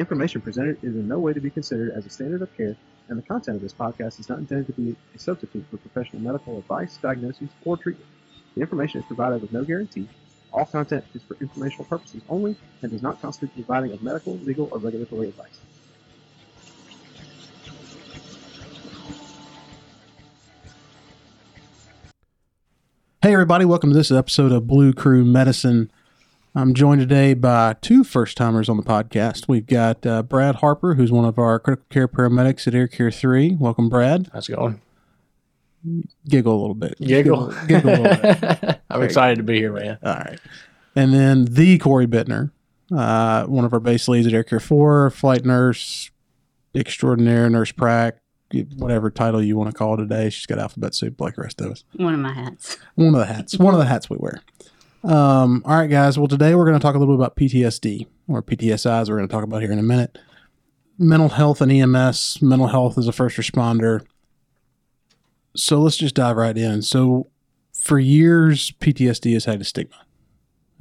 information presented is in no way to be considered as a standard of care, and the content of this podcast is not intended to be a substitute for professional medical advice, diagnosis, or treatment. The information is provided with no guarantee. All content is for informational purposes only and does not constitute providing of medical, legal, or regulatory advice. Hey, everybody, welcome to this episode of Blue Crew Medicine. I'm joined today by two first timers on the podcast. We've got uh, Brad Harper, who's one of our critical care paramedics at Air Care 3. Welcome, Brad. How's it going? Giggle a little bit. Giggle. Giggle, a little bit. I'm excited to be here, man. All right. And then the Cori Bittner, uh, one of our base leads at Air Care 4, flight nurse extraordinaire, nurse prac, whatever title you want to call it today. She's got alphabet soup like the rest of us. One of my hats. One of the hats. One of the hats we wear. Um, all right, guys. Well, today we're going to talk a little bit about PTSD or PTSIs. we're going to talk about here in a minute. Mental health and EMS. Mental health as a first responder. So let's just dive right in. So, for years, PTSD has had a stigma.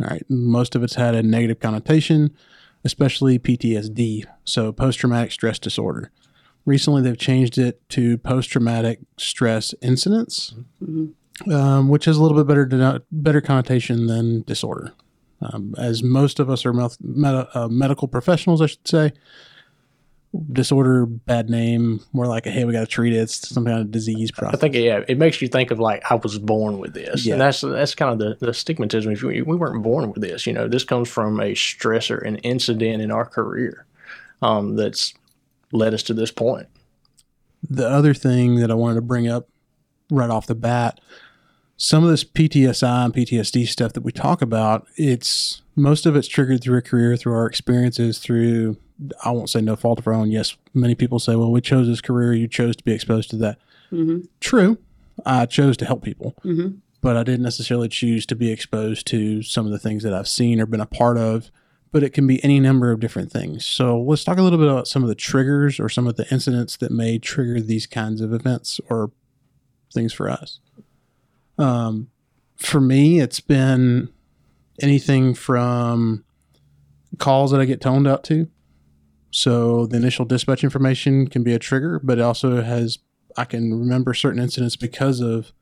All right, most of it's had a negative connotation, especially PTSD, so post traumatic stress disorder. Recently, they've changed it to post traumatic stress incidents, um, which has a little bit better deno- better connotation than disorder. Um, as most of us are meth- med- uh, medical professionals, I should say. Disorder, bad name, more like a hey, we got to treat it. It's some kind of disease process. I think yeah, it makes you think of like I was born with this, Yeah. and that's that's kind of the the stigmatism. If we, we weren't born with this, you know, this comes from a stressor, an incident in our career, um, that's led us to this point. the other thing that I wanted to bring up right off the bat, some of this PTSI and PTSD stuff that we talk about, it's most of it's triggered through a career, through our experiences, through I won't say no fault of our own. Yes, many people say, well, we chose this career, you chose to be exposed to that. Mm-hmm. True, I chose to help people, Mm-hmm. but I didn't necessarily choose to be exposed to some of the things that I've seen or been a part of. But it can be any number of different things. So let's talk a little bit about some of the triggers or some of the incidents that may trigger these kinds of events or things for us. Um, for me, it's been anything from calls that I get toned out to. So the initial dispatch information can be a trigger, but it also has I can remember certain incidents because of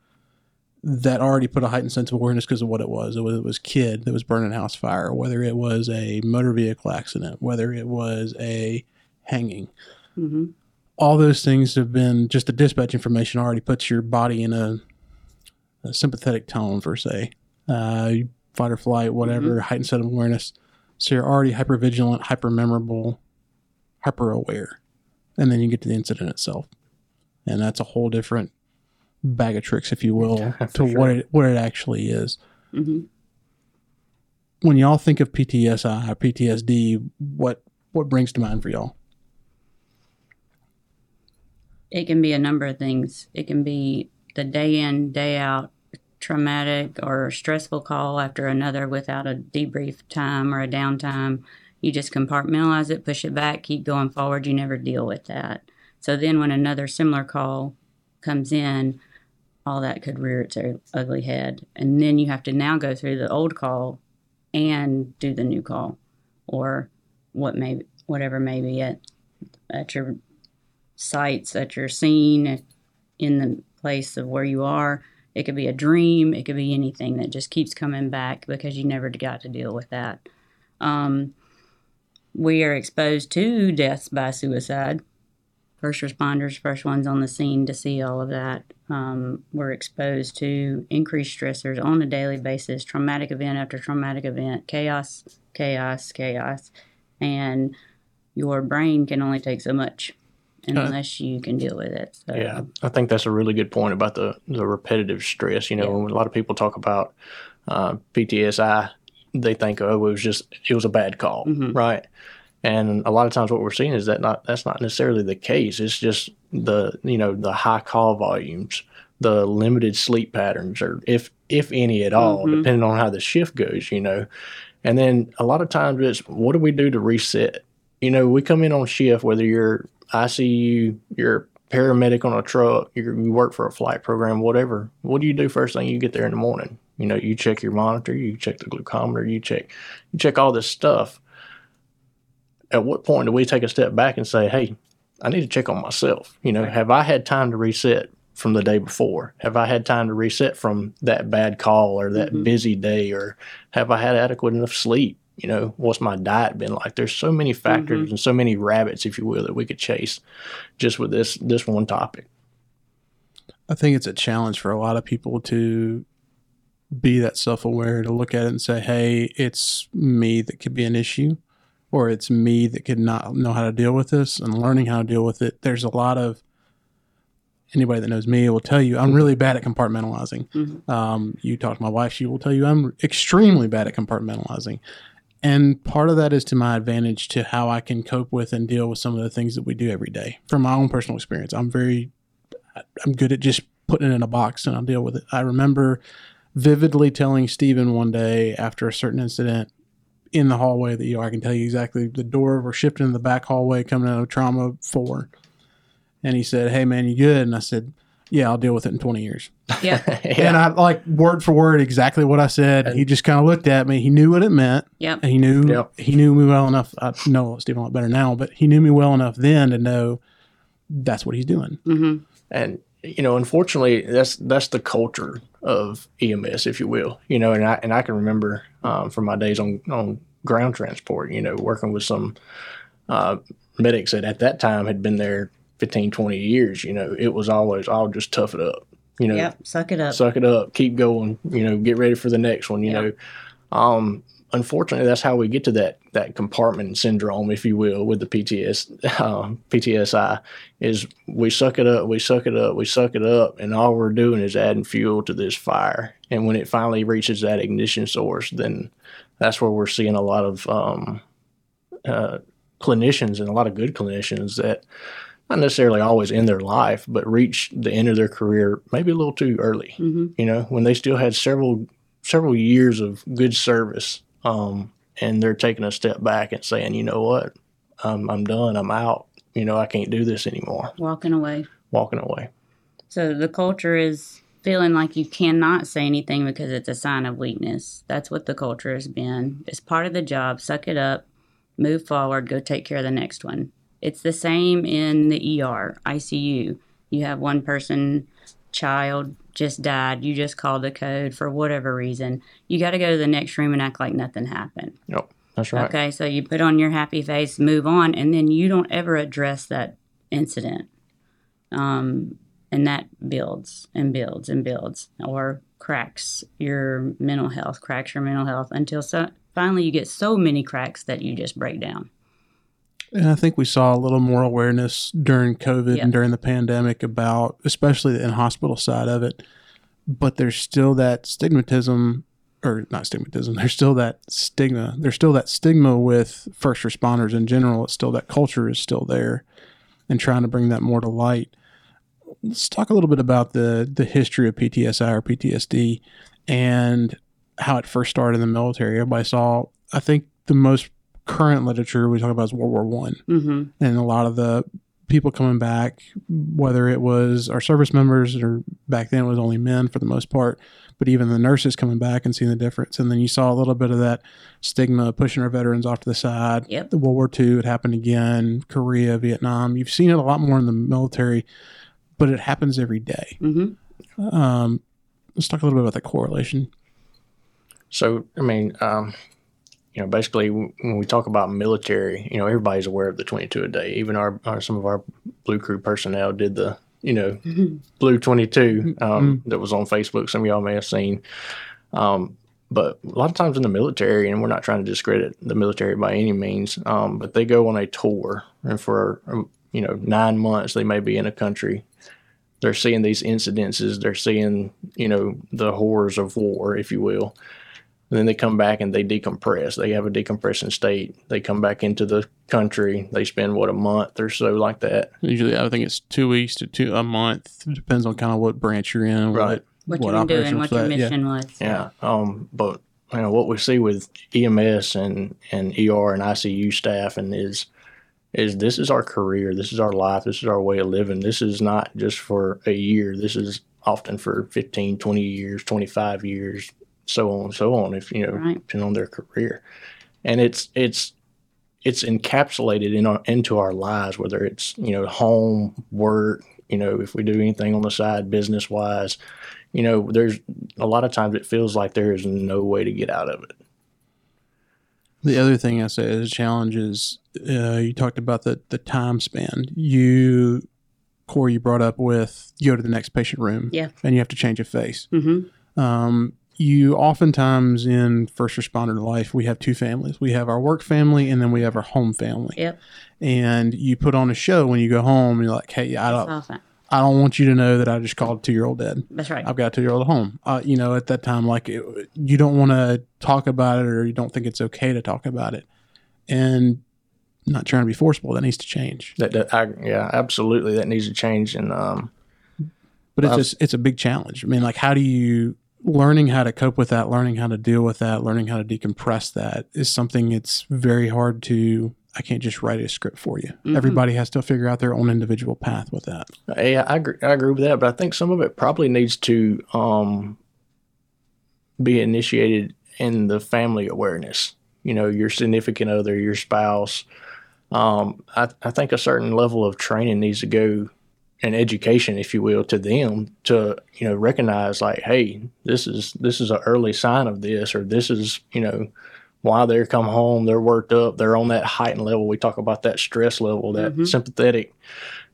that already put a heightened sense of awareness because of what it was. Whether it was kid that was burning house fire, whether it was a motor vehicle accident, whether it was a hanging. Mm-hmm. All those things have been just the dispatch information already puts your body in a, a sympathetic tone for say, uh, fight or flight, whatever, heightened sense of awareness. So you're already hyper vigilant, hyper memorable, hyper aware, and then you get to the incident itself, and that's a whole different bag of tricks, if you will, Yeah, to for what it what it actually is. Mm-hmm. When y'all think of PTSI or PTSD, what what brings to mind for y'all? It can be a number of things. It can be the day in, day out traumatic or stressful call after another without a debrief time or a downtime. You just compartmentalize it, push it back, keep going forward. You never deal with that. So then when another similar call comes in, all that could rear its ugly head. And then you have to now go through the old call and do the new call or what may whatever may be at at your sites at your scene at, in the place of where you are it could be a dream. It could be anything that just keeps coming back because you never got to deal with that. Um, we are exposed to deaths by suicide. First responders first ones on the scene to see all of that. Um, we're exposed to increased stressors on a daily basis traumatic event after traumatic event chaos chaos chaos. And your brain can only take so much unless you can deal with it so Yeah, I think that's a really good point about the the repetitive stress. You know, Yeah. when a lot of people talk about uh, PTSI, they think, oh, it was just it was a bad call, Mhm. right? And a lot of times, what we're seeing is that not that's not necessarily the case. It's just the you know the high call volumes, the limited sleep patterns, or if if any at all, Mhm. depending on how the shift goes. You know, and then a lot of times it's what do we do to reset? You know, we come in on shift whether you're ICU, you. You're a paramedic on a truck, you work for a flight program, whatever. What do you do first thing you get there in the morning? You know, you check your monitor, you check the glucometer, you check you check all this stuff. at what point do we take a step back and say, hey, I need to check on myself? You know, have I had time to reset from the day before? Have I had time to reset from that bad call or that Mhm. busy day? Or have I had adequate enough sleep? You know, what's my diet been like? There's so many factors and so many rabbits, if you will, that we could chase just with this this one topic. I think it's a challenge for a lot of people to be that self aware to look at it and say, hey, it's me that could be an issue, or it's me that could not know how to deal with this and learning how to deal with it. There's a lot of anybody that knows me will tell you I'm really bad at compartmentalizing. Mhm. Um, you talk to my wife, she will tell you I'm extremely bad at compartmentalizing. And part of that is to my advantage to how I can cope with and deal with some of the things that we do every day. From my own personal experience, I'm very I'm good at just putting it in a box and I'll deal with it. I remember vividly telling Stephen one day after a certain incident in the hallway that, the ER, I can tell you exactly the door we're shifting in the back hallway coming out of trauma four. And he said, Hey man, you good? And I said, Yeah, I'll deal with it in 20 years. Yep. And I like word for word exactly what I said. he just kind of looked at me. He knew what it meant. Yep. And he knew Yep. he knew me well enough. I know Stephen a lot better now, but he knew me well enough then to know that's what he's doing. hmm and you know unfortunately that's that's the culture of EMS if you will you know and I and I can remember um, from my days on on ground transport you know working with some uh, medics that at that time had been there 15 20 years you know it was always I'll just tough it up you know Yep. Suck it up. suck it up keep going you know get ready for the next one you Yeah. know um unfortunately that's how we get to that that compartment syndrome if you will with the pts uh, ptsi is we suck it up we suck it up we suck it up and all we're doing is adding fuel to this fire and when it finally reaches that ignition source then that's where we're seeing a lot of um, uh, clinicians and a lot of good clinicians that not necessarily always in their life but reach the end of their career maybe a little too early hmm you know, when they still had several several years of good service, um, and they're taking a step back and saying, you know what, um, I'm done, I'm out, you know, I can't do this anymore, Walking away. walking away. So the culture is feeling like you cannot say anything because it's a sign of weakness. That's what the culture has been. It's part of the job. Suck it up, move forward, go take care of the next one. It's the same in the ER, ICU. You have one person, child just died. You just called the code for whatever reason. You got to go to the next room and act like nothing happened. Yep, that's right. Okay, so you put on your happy face, move on, and then you don't ever address that incident. Um, and that builds and builds and builds, or cracks your mental health, cracks your mental health until so, finally you get so many cracks that you just break down. And I think we saw a little more awareness during COVID Yeah. and during the pandemic about, especially the in hospital side of it. But there's still that stigmatism, or not stigmatism, there's still that stigma. There's still that stigma with first responders in general. It's still that culture is still there and trying to bring that more to light. Let's talk a little bit about the, the history of PTSI or PTSD and how it first started in the military. Everybody saw, I think the most current literature we talk about is World War One hmm and a lot of the people coming back, whether it was our service members or back then it was only men for the most part, but even the nurses coming back and seeing the difference. And then you saw a little bit of that stigma pushing our veterans off to the side. Yep. The World War II, it happened again, Korea, Vietnam. You've seen it a lot more in the military, but it happens every day. hmm Um, let's talk a little bit about that correlation. So, I mean, um, you know, basically when we talk about military, you know, everybody's aware of the 22 a day. Even our, our some of our blue crew personnel did the, you know, blue 22 um, that was on Facebook. Some of y'all may have seen. Um, but a lot of times in the military, and we're not trying to discredit the military by any means, um, but they go on a tour, and for um, you know nine months they may be in a country. They're seeing these incidences. They're seeing you know the horrors of war, if you will. And then they come back and they decompress. They have a decompression state. They come back into the country. They spend what a month or so like that. Usually, I think it's two weeks to two a month. It depends on kind of what branch you're in, Right. What, What you've been doing, what your side, yeah. mission was. Yeah. Um, but you know what we see with EMS and and ER and ICU staff and is is this is our career. This is our life. This is our way of living. This is not just for a year. This is often for 15, 20 years, 25 years, so on and so on. If you know, Right. depending on their career, and it's it's it's encapsulated in our, into our lives, whether it's you know home, work, you know if we do anything on the side business wise, you know there's a lot of times it feels like there is no way to get out of it. The other thing I say is a challenge is uh, you talked about the the time span. You, Cori, you brought up with you go to the next patient room, Yeah. and you have to change a face. Mm-hmm. Um, you oftentimes in first responder life we have two families. We have our work family, and then we have our home family. Yep. And you put on a show when you go home. And you're like, hey, I don't, Often. I don't want you to know that I just called a two year old dead. That's right. I've got a two year old at home. Uh, you know, at that time, like it, you don't want to talk about it or you don't think it's okay to talk about it. And not trying to be forceful, that needs to change. That, that I, yeah, absolutely, that needs to change. And um, But it's I've- just, it's a big challenge. I mean, like, how do you learning how to cope with that, learning how to deal with that, learning how to decompress that is something it's very hard to. I can't just write a script for you. Mhm. Everybody has to figure out their own individual path with that. Yeah, I agree, I agree with that, but I think some of it probably needs to um, be initiated in the family awareness. You know, your significant other, your spouse. Um, I, I think a certain level of training needs to go and education, if you will, to them to you know recognize like, hey, this is this is an early sign of this, or this is you know why they're come home, they're worked up, they're on that heightened level. We talk about that stress level, that Mhm. sympathetic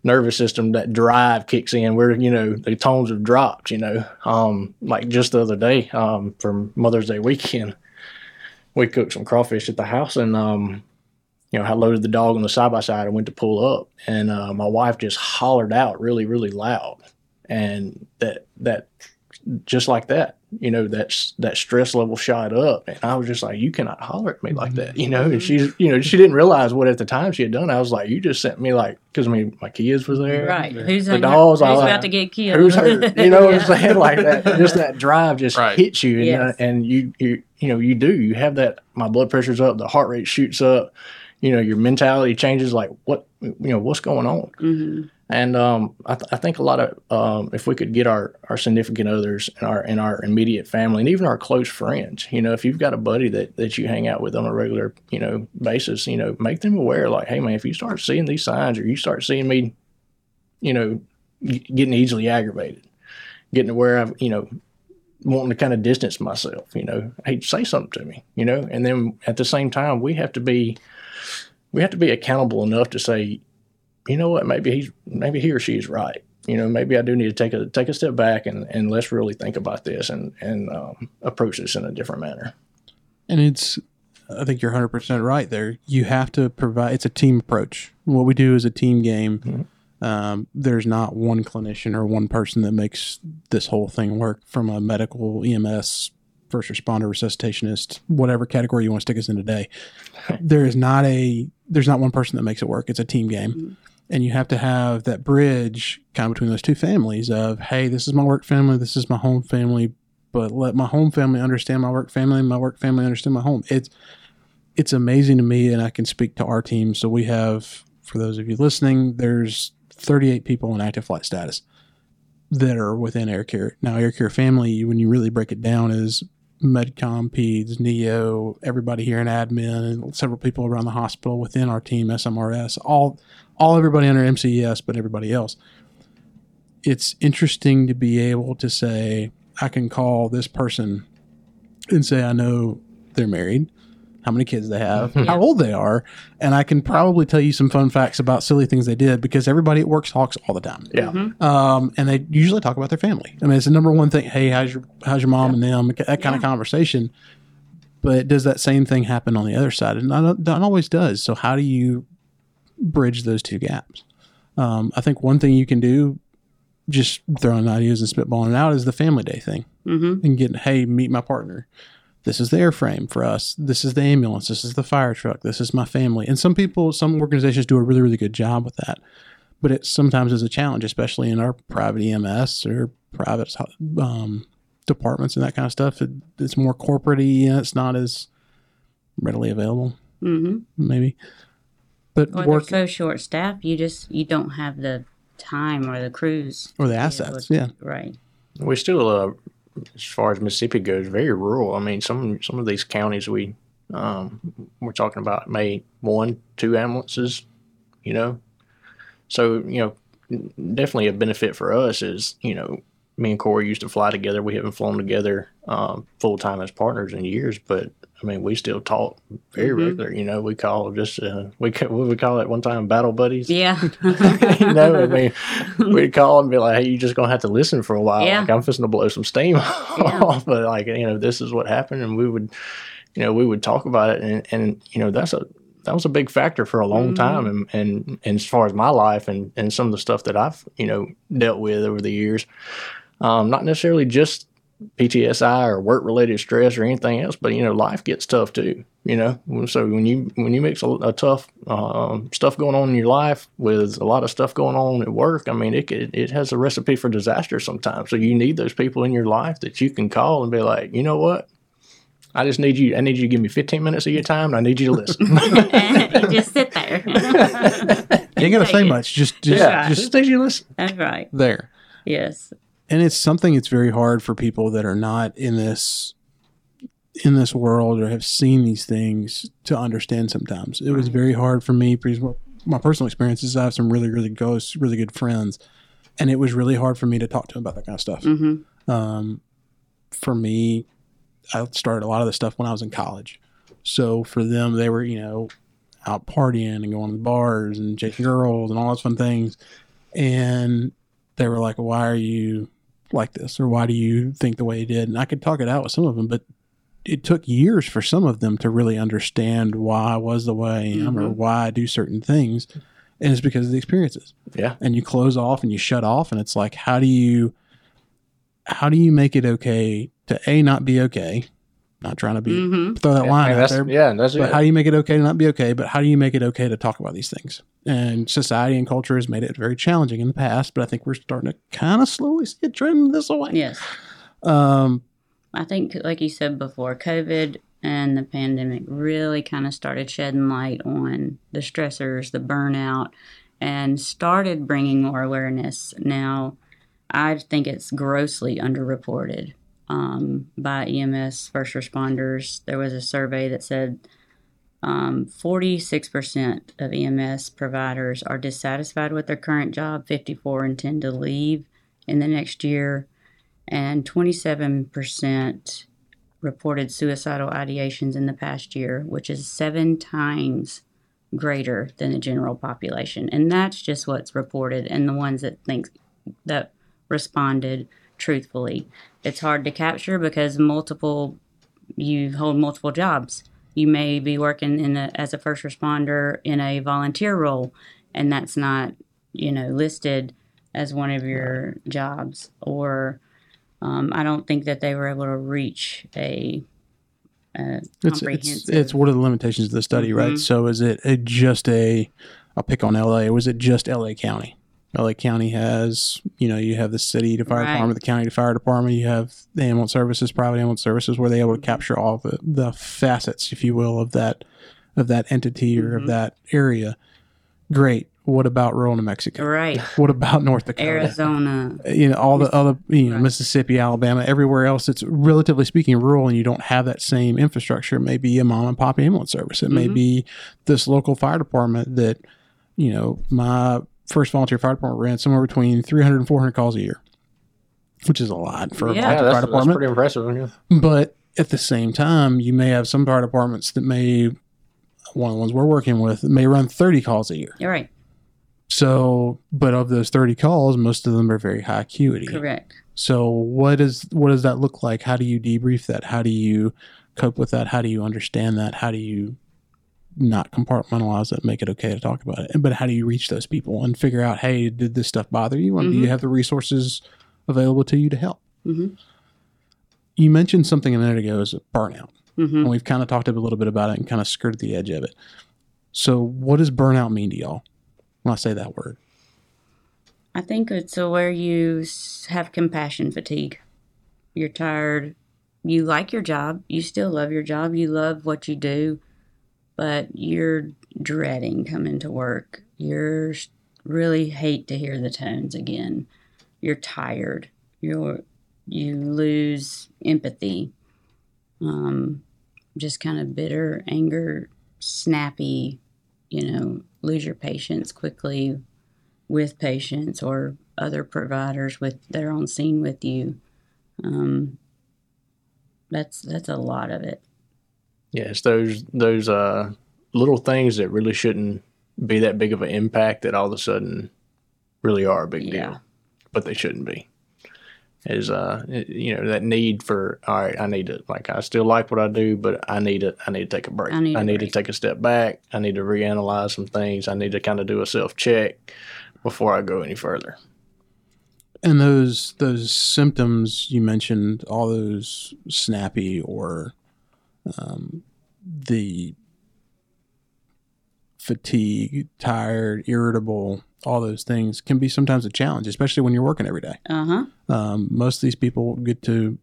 nervous system, that drive kicks in where, you know, the tones have dropped, you know. Um, like just the other day, um, for Mother's Day weekend, we cooked some crawfish at the house and um, you know, I loaded the dog on the side by side and went to pull up and uh, my wife just hollered out really, really loud. And that that just like that, you know, that's that stress level shot up. And I was just like, You cannot holler at me like that, you know. And she's you know, she didn't realize what at the time she had done. I was like, You just sent me like because I mean my kids was there. Right. Who's, The in- dogs, who's I like- about to get killed? Who's hurt? You know what I'm saying? Like that, just that drive just Right. hits you, and, Yes. uh, and you, you, you know, you do. You have that. My blood pressure's up, the heart rate shoots up. You know, your mentality changes. Like what, you know, what's going on? Mhm. And um, I, th- I think a lot of um, if we could get our, our significant others and our and our immediate family and even our close friends, you know, if you've got a buddy that, that you hang out with on a regular, you know, basis, you know, make them aware. Like, hey man, if you start seeing these signs or you start seeing me, you know, getting easily aggravated, getting to where I'm, you know, wanting to kind of distance myself, you know, hey, say something to me, you know, and then at the same time, we have to be, we have to be accountable enough to say, you know what, maybe he's, maybe he or she is right. You know, maybe I do need to take a take a step back and, and let's really think about this and and um, approach this in a different manner. And it's, I think you're 100% right there. You have to provide, it's a team approach. What we do is a team game. Mhm. Um, there's not one clinician or one person that makes this whole thing work from a medical EMS, first responder, resuscitationist, whatever category you want to stick us in today. there is not a, there's not one person that makes it work. It's a team game. Mhm. And you have to have that bridge kind of between those two families of, hey, this is my work family, this is my home family, but let my home family understand my work family, and my work family understand my home. It's it's amazing to me, and I can speak to our team. So we have, for those of you listening, there's 38 people in active flight status that are within Air Care. Now, Air Care family, when you really break it down, is Medcom, Peds, Neo, everybody here in admin, and several people around the hospital within our team, SMRS, all all everybody under MCES, but everybody else. It's interesting to be able to say, I can call this person and say, I know they're married, how many kids they have, how old they are, and I can probably tell you some fun facts about silly things they did because everybody at work talks all the time. Yeah. Mhm. Um, and they usually talk about their family. I mean, it's the number one thing. Hey, how's your how's your mom and them? That kind of conversation. But does that same thing happen on the other side? And not, not always does. So how do you bridge those two gaps? Um, I think one thing you can do, just throwing ideas and spitballing it out, is the family day thing Mhm. and getting, hey, meet my partner. This is the airframe for us. This is the ambulance. This is the fire truck. This is my family. And some people, some organizations do a really, really good job with that. But it sometimes is a challenge, especially in our private EMS or private um, departments and that kind of stuff. It, it's more corporate and it's not as readily available, Mhm. maybe. But Or work they're so short staffed, you just you don't have the time or the crews or the to able assets. to- Yeah. Right. We still, uh, as far as Mississippi goes, very rural. I mean, some some of these counties we Um, we're talking about maybe one, two ambulances, you know. So you know, definitely a benefit for us is you know me and Cori used to fly together. We haven't flown together um, full time as partners in years, but I mean, we still talk very Mhm. regular. You know, we call just uh, we what we call it one time battle buddies. Yeah. you know, I mean, we'd call and be like, "Hey, you just gonna have to listen for a while. Yeah. Like I'm fixing to blow some steam Yeah. off, but like you know, this is what happened, and we would, you know, we would talk about it, and and you know, that's a that was a big factor for a long Mhm. time, and, and and as far as my life and and some of the stuff that I've you know dealt with over the years, um, not necessarily just PTSI or work related stress or anything else, but you know, life gets tough too. You know, so when you when you mix a, a tough um, stuff going on in your life with a lot of stuff going on at work, I mean, it could, it has a recipe for disaster sometimes. So you need those people in your life that you can call and be like, you know what, I just need you. I need you to give me 15 minutes of your time, and I need you to listen. you just sit there. You ain't got to say much. Just, just, yeah, just just need you to listen. That's right. there. Yes. And it's something that's very hard for people that are not in this in this world or have seen these things to understand sometimes. It was very hard for me because my personal experiences i have some really really close really good friends and it was really hard for me to talk to them about that kind of stuff. Mm-hmm. um, for me i started a lot of this stuff when i was in college. So for them they were you know out partying and going to bars and chasing girls and all those fun things. And they were like why are you like this or why do you think the way you did? And i could talk it out with some of them but it took years for some of them to really understand why i was the way i am or Mhm. why i do certain things. And it's because of the experiences. Yeah, and you close off and you shut off and it's like how do you how do you make it okay to a not be okay not trying to be Mm-hmm. throw that line yeah, out that's, there yeah, that's but it. how do you make it okay to not be okay but how do you make it okay to talk about these things and society and culture has made it very challenging in the past but i think we're starting to kind of slowly see it trend this way Yes. um I think, like you said before, COVID and the pandemic really kind of started shedding light on the stressors, the burnout, and started bringing more awareness. Now, I think it's grossly underreported um, by EMS first responders. There was a survey that said um, 46% of EMS providers are dissatisfied with their current job, 54 intend to leave in the next year and 27% reported suicidal ideations in the past year, which is seven times greater than the general population. And that's just what's reported and the ones that think that responded truthfully. It's hard to capture because multiple you hold multiple jobs. You may be working in a, as a first responder in a volunteer role and that's not, you know, listed as one of your jobs or um, I don't think that they were able to reach a, a it's, it's comprehensive. it's one of the limitations of the study right Mhm. so is it a, just a i'll pick on la or was it just la county la county has you know you have the city to fire Right. department the county to fire department you have the ambulance services private ambulance services where they're able to capture all the, the facets if you will of that of that entity or of Mhm. that area great what about rural new mexico right. what about north dakota Arizona. you know all the other you know Right. Mississippi, Alabama, everywhere else it's relatively speaking rural and you don't have that same infrastructure. It may be a mom and pop ambulance service. It may Mhm. be this local fire department that, you know, my first volunteer fire department ran somewhere between 300 and 400 calls a year, which is a lot for a Yeah. yeah, volunteer that's, fire that's department. pretty impressive. Yeah. But at the same time, you may have some fire departments that may, one of the ones we're working with, may run 30 calls a year. You're right. So, but of those 30 calls, most of them are very high acuity. Correct. So what is what does that look like? How do you debrief that? How do you cope with that? How do you understand that? How do you not compartmentalize it, make it okay to talk about it? But how do you reach those people and figure out, hey, did this stuff bother you? And do you Mhm. have the resources available to you to help? hmm You mentioned something a minute ago as burnout. hmm And we've kind of talked a little bit about it and kind of skirted the edge of it. So what does burnout mean to y'all when I say that word? I think it's a where you have compassion fatigue. You're tired. You like your job. You still love your job. You love what you do, but you're dreading coming to work. You're really hate to hear the tones again. You're tired. You're you lose empathy. Um, just kind of bitter, anger, snappy, you know, lose your patience quickly with patients or other providers with that are on scene with you. Um, that's that's a lot of it. Yeah, it's those those uh, little things that really shouldn't be that big of an impact that all of a sudden really are a big Yeah. deal, but they shouldn't be. Is uh you know that need for all right, I need to like I still like what I do, but I need to I need to take a break. I need a to break. take a step back. I need to reanalyze some things. I need to kind of do a self check before I go any further. And those those symptoms you mentioned, all those snappy or um, the fatigue, tired, irritable, all those things can be sometimes a challenge, especially when you're working every day. Uh huh. Um, most of these people get to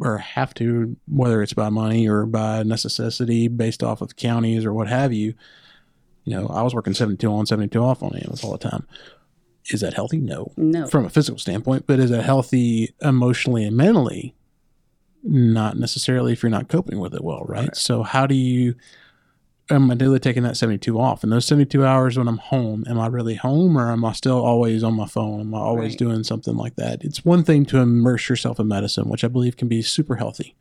or have to, whether it's by money or by necessity, based off of counties or what have you. You know, I was working 72 on, 72 off on ambulance all the time. Is that healthy? No No. from a physical standpoint, but is it healthy emotionally and mentally? Not necessarily if you're not coping with it well, right? Right. So how do you am I really taking that 72 off? And those 72 hours when I'm home, am I really home or am I still always on my phone? Am I always Right. doing something like that? It's one thing to immerse yourself in medicine, which I believe can be super healthy.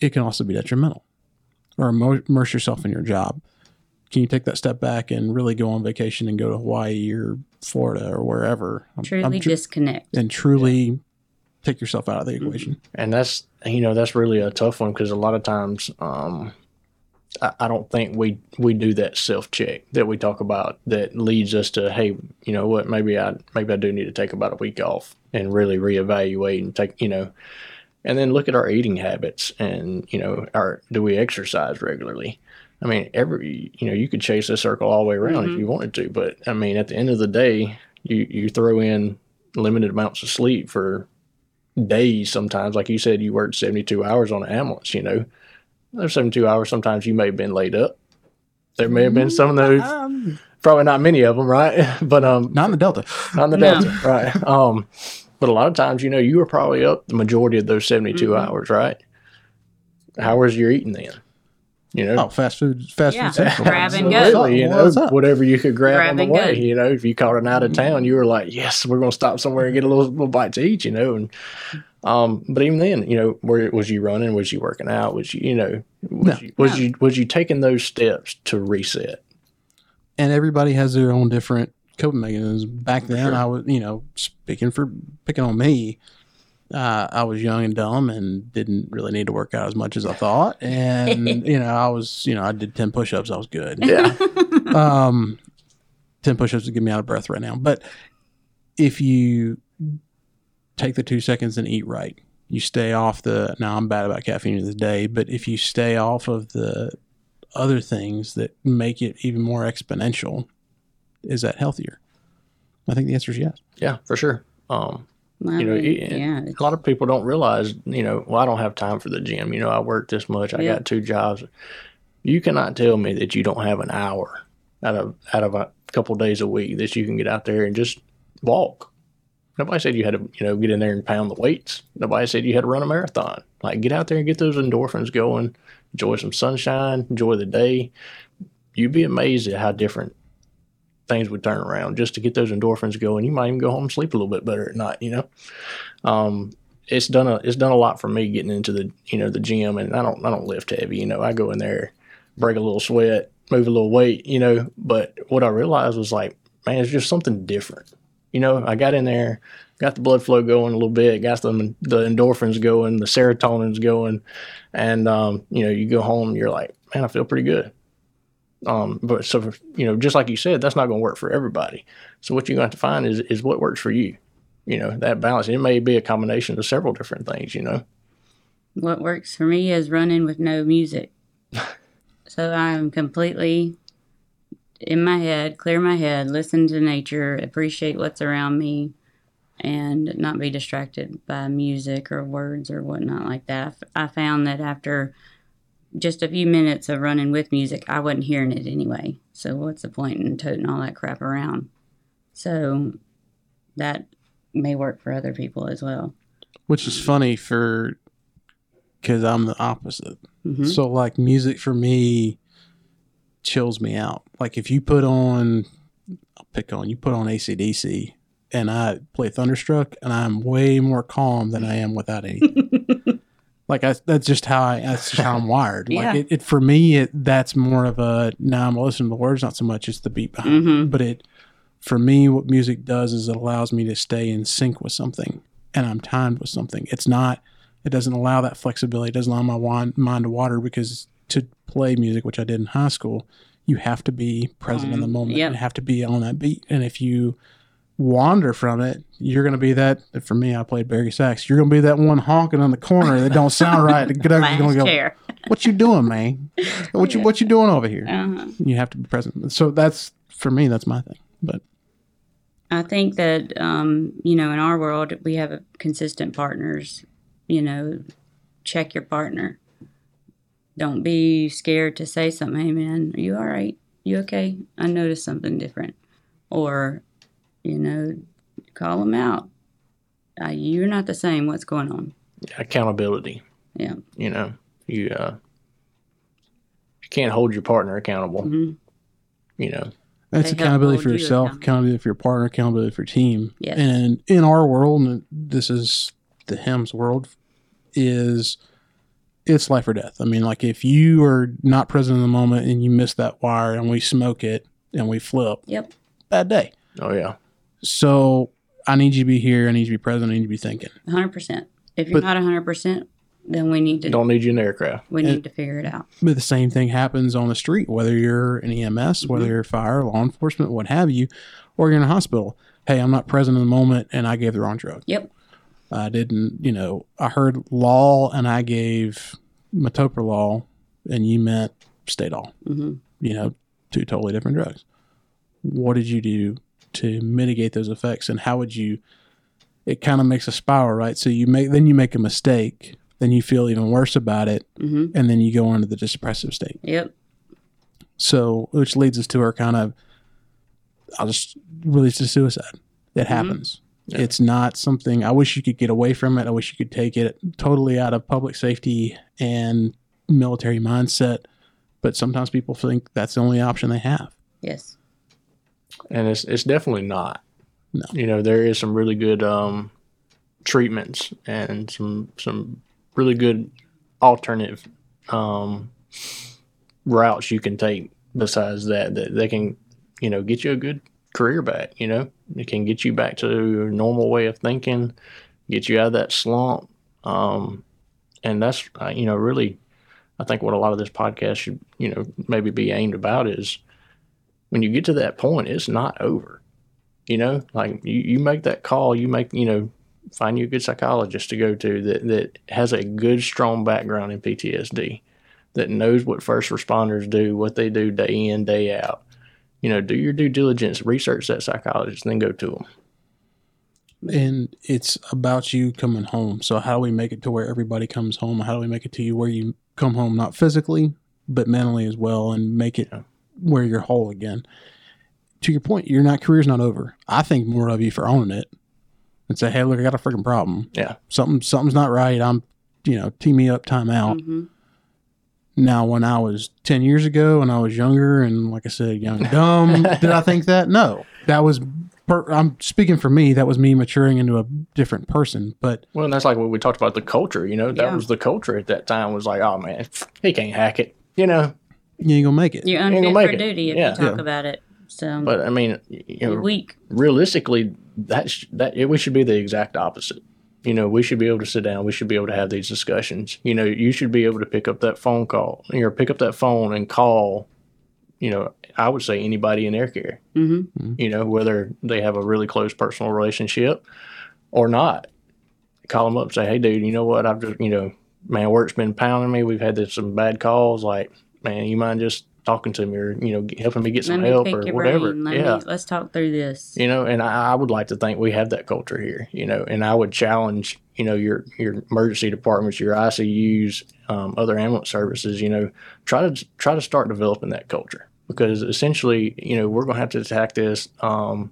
It can also be detrimental. Or immerse yourself in your job. Can you take that step back and really go on vacation and go to Hawaii or Florida or wherever? I'm- Truly I'm tr- disconnect. and truly take yourself out of the equation. and that's you know that's really a tough one because a lot of times um, I, I don't think we we do that self check that we talk about that leads us to hey you know what maybe I maybe I do need to take about a week off and really reevaluate and take you know and then look at our eating habits and you know our do we exercise regularly I mean every you know you could chase a circle all the way around if Mhm. you wanted to but I mean at the end of the day you you throw in limited amounts of sleep for days sometimes. Like you said, you worked 72 hours on an ambulance, you know. Those 72 hours, sometimes you may have been laid up. There may have been some of those, Um, probably not many of them, right? But um, not in the Delta. on the No. Delta, right? Um, but a lot of times, you know, you were probably up the majority of those 72 Mhm. hours, right? How was your eating then? You know, Oh, fast food, fast Yeah. food central. Grab and go. Absolutely, you know, What's whatever you could grab, Grab on the and way. go. You know, if you caught an out of town, you were like, "Yes, we're going to stop somewhere and get a little, little bite to eat." You know, and um, but even then, you know, where was you running? Was you working out? Was you, you know, was No. you was No. you was you taking those steps to reset? And everybody has their own different coping mechanisms. Back then, Sure. I was, you know, speaking for picking on me, uh, I was young and dumb and didn't really need to work out as much as I thought. And, you know, I was, you know, I did 10 push ups. I was good. Yeah, um, 10 push-ups to get me out of breath right now but if you take the two seconds and eat right you stay off the now i'm bad about caffeine to this day but if you stay off of the other things that make it even more exponential is that healthier i think the answer is yes yeah, for sure. Um, I you know, mean, yeah. a lot of people don't realize, you know, well, I don't have time for the gym. You know, I work this much. I got two jobs. You cannot tell me that you don't have an hour out of out of a couple days a week that you can get out there and just walk. Nobody said you had to, you know, get in there and pound the weights. Nobody said you had to run a marathon. Like get out there and get those endorphins going. Enjoy some sunshine. Enjoy the day. You'd be amazed at how different things would turn around just to get those endorphins going. You might even go home and sleep a little bit better at night. You know um, it's done a it's done a lot for me getting into the you know the gym and I don't I don't lift heavy you know I go in there break a little sweat move a little weight you know but what I realized was like man it's just something different you know I got in there got the blood flow going a little bit got the the endorphins going the serotonin's going and um, you know you go home you're like man I feel pretty good um, but so you know just like you said that's not going to work for everybody so what you're going to have to find is is what works for you you know that balance it may be a combination of several different things you know What works for me is running with no music. so I'm completely in my head, clear my head, listen to nature, appreciate what's around me, and not be distracted by music or words or whatnot like that. I f- I found that after just a few minutes of running with music, I wasn't hearing it anyway. So what's the point in toting all that crap around? So that may work for other people as well. which is funny for because i'm the opposite Mhm. So like music for me chills me out. Like if you put on, I'll pick on you put on ACDC and I play Thunderstruck and I'm way more calm than I am without anything. like I, that's just how I that's just how I'm wired. Like Yeah. it, it for me it that's more of a now I'm listening to the words not so much it's the beat behind. it. Mhm. But it for me what music does is it allows me to stay in sync with something and I'm timed with something. It's not it doesn't allow that flexibility. It doesn't allow my wan- mind to water because to play music, which I did in high school, you have to be present in the Mm, moment yep. and have to be on that beat. And if you wander from it, you're going to be that. For me, I played bari sax. You're going to be that one honking on the corner that don't sound right. Get you're going to go, chair. "What you doing, man? What you what you doing over here?" Uh-huh. You have to be present. So that's for me. That's my thing. But I think that um, you know, in our world, we have consistent partners. You know, check your partner. Don't be scared to say something. Hey, man, are you all right? You okay? I noticed something different. Or, you know, call them out. Uh, you're not the same. What's going on? Accountability. Yeah. You know, you uh, you can't hold your partner accountable. hmm You know, That's They accountability hold for you yourself, accountable. accountability for your partner, accountability for your team. Yes. And in our world, and this is the HEMS world, is it's life or death. I mean, like if you are not present in the moment and you miss that wire and we smoke it and we flip, Yep. bad day. oh yeah, So I need you to be here. I need you to be present. I need you to be thinking. 100%. If you're But- not 100%, then we need to don't need you in the aircraft. we and- need to figure it out. But the same thing happens on the street, whether you're an EMS, whether you're fire, law enforcement, what have you, or you're in a hospital. Hey, I'm not present in the moment and I gave the wrong drug. Yep. I didn't, you know, I heard law and I gave metoprolol and you meant Stadol, hmm you know, two totally different drugs. What did you do to mitigate those effects and how would you, it kind of makes a spiral, right? So you make, then you make a mistake, then you feel even worse about it, hmm and then you go into the depressive state. Yep. So, which leads us to our kind of, I'll just release to suicide. It happens. Yeah. It's not something I wish you could get away from it. I wish you could take it totally out of public safety and military mindset. But sometimes people think that's the only option they have. Yes. And it's it's definitely not. No. You know, there is some really good um, treatments and some some really good alternative um, routes you can take besides that that they can you know get you a good career back. You know, it can get you back to your normal way of thinking, get you out of that slump, um, and that's uh, you know really. I think what a lot of this podcast should, you know, maybe be aimed about is when you get to that point, it's not over. You know, like you, you make that call, you make, you know, find you a good psychologist to go to that, that has a good, strong background in PTSD, that knows what first responders do, what they do day in, day out. You know, do your due diligence, research that psychologist, and then go to them. And it's about you coming home. So, how do we make it to where everybody comes home? How do we make it to you where you come home, not physically, but mentally as well, and make it Yeah. Where you're whole again? To your point, your not career's not over. I think more of you for owning it and say, "Hey, look, I got a freaking problem. Yeah. something something's not right. I'm, you know, tee me up, time out." hmm Now, when I was 10 years ago and I was younger and, like I said, young and dumb, did I think that? No. That was, per, I'm speaking for me, that was me maturing into a different person. But Well, and that's like what we talked about the culture. You know, that Yeah. was the culture at that time. Was like, oh man, he can't hack it. You know, you ain't going to make it. You're Ain't unfit gonna make for it. duty if Yeah. you talk Yeah. about it. So but I mean, you know, you're weak. realistically, that sh- that we should be the exact opposite. You know, we should be able to sit down. We should be able to have these discussions. You know, you should be able to pick up that phone call, or pick up that phone and call. You know, I would say anybody in air care. hmm You know, whether they have a really close personal relationship or not, call them up. Say, hey, dude, you know what? I've just, you know, man, work's been pounding me. We've had this, some bad calls. Like, man, you mind just talking to me or you know helping me get some me help or whatever? Yeah me, let's talk through this. you know and I, I would like to think we have that culture here you know and i would challenge you know your your emergency departments your icus um, other ambulance services you know try to try to start developing that culture because essentially you know we're going to have to attack this um,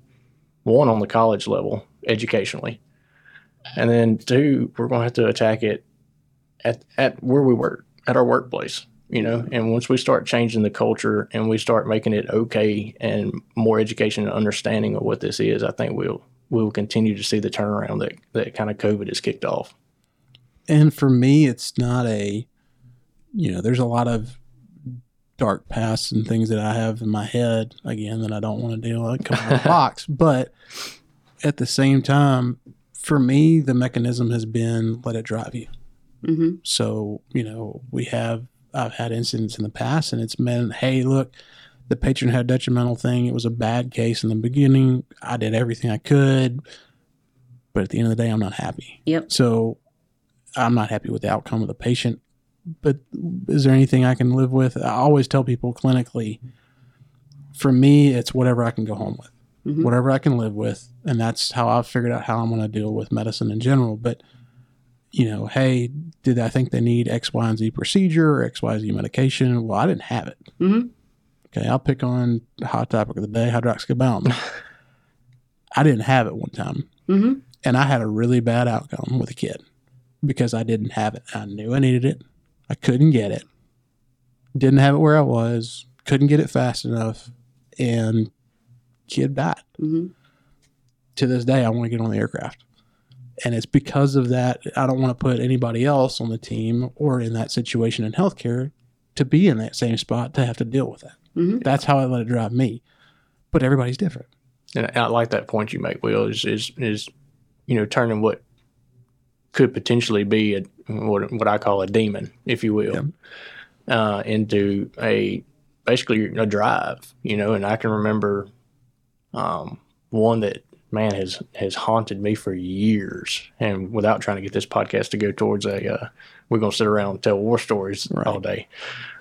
one on the college level educationally and then two we're going to have to attack it at, at where we work at our workplace. You know, and once we start changing the culture and we start making it okay and more education and understanding of what this is, I think we'll we will continue to see the turnaround that that kind of COVID has kicked off. And for me, it's not a, you know, there's a lot of dark pasts and things that I have in my head again that I don't want to deal with come out of the box. But at the same time, for me, the mechanism has been let it drive you. hmm So, you know, we have, I've had incidents in the past and it's meant, hey, look, the patron had a detrimental thing. It was a bad case in the beginning. I did everything I could. But at the end of the day, I'm not happy. Yep. So I'm not happy with the outcome of the patient. But is there anything I can live with? I always tell people clinically, for me, it's whatever I can go home with, Mhm. whatever I can live with. And that's how I've figured out how I'm going to deal with medicine in general. But, you know, hey, did I think they need X, Y, and Z procedure or X, Y, Z medication? Well, I didn't have it. hmm Okay, I'll pick on the hot topic of the day, hydroxycobalamin. I didn't have it one time hmm and I had a really bad outcome with a kid because I didn't have it. I knew I needed it. I couldn't get it. Didn't have it where I was. Couldn't get it fast enough, and kid died. hmm To this day, I want to get on the aircraft, and it's because of that. I don't want to put anybody else on the team or in that situation in healthcare to be in that same spot to have to deal with that. hmm That's how I let it drive me. But everybody's different. And I like that point you make, Will, is is is you know turning what could potentially be a what what I call a demon, if you will, uh, into a basically a drive. You know, and I can remember um, one that man has has haunted me for years. And without trying to get this podcast to go towards a, uh, we're gonna sit around and tell war stories Right. all day.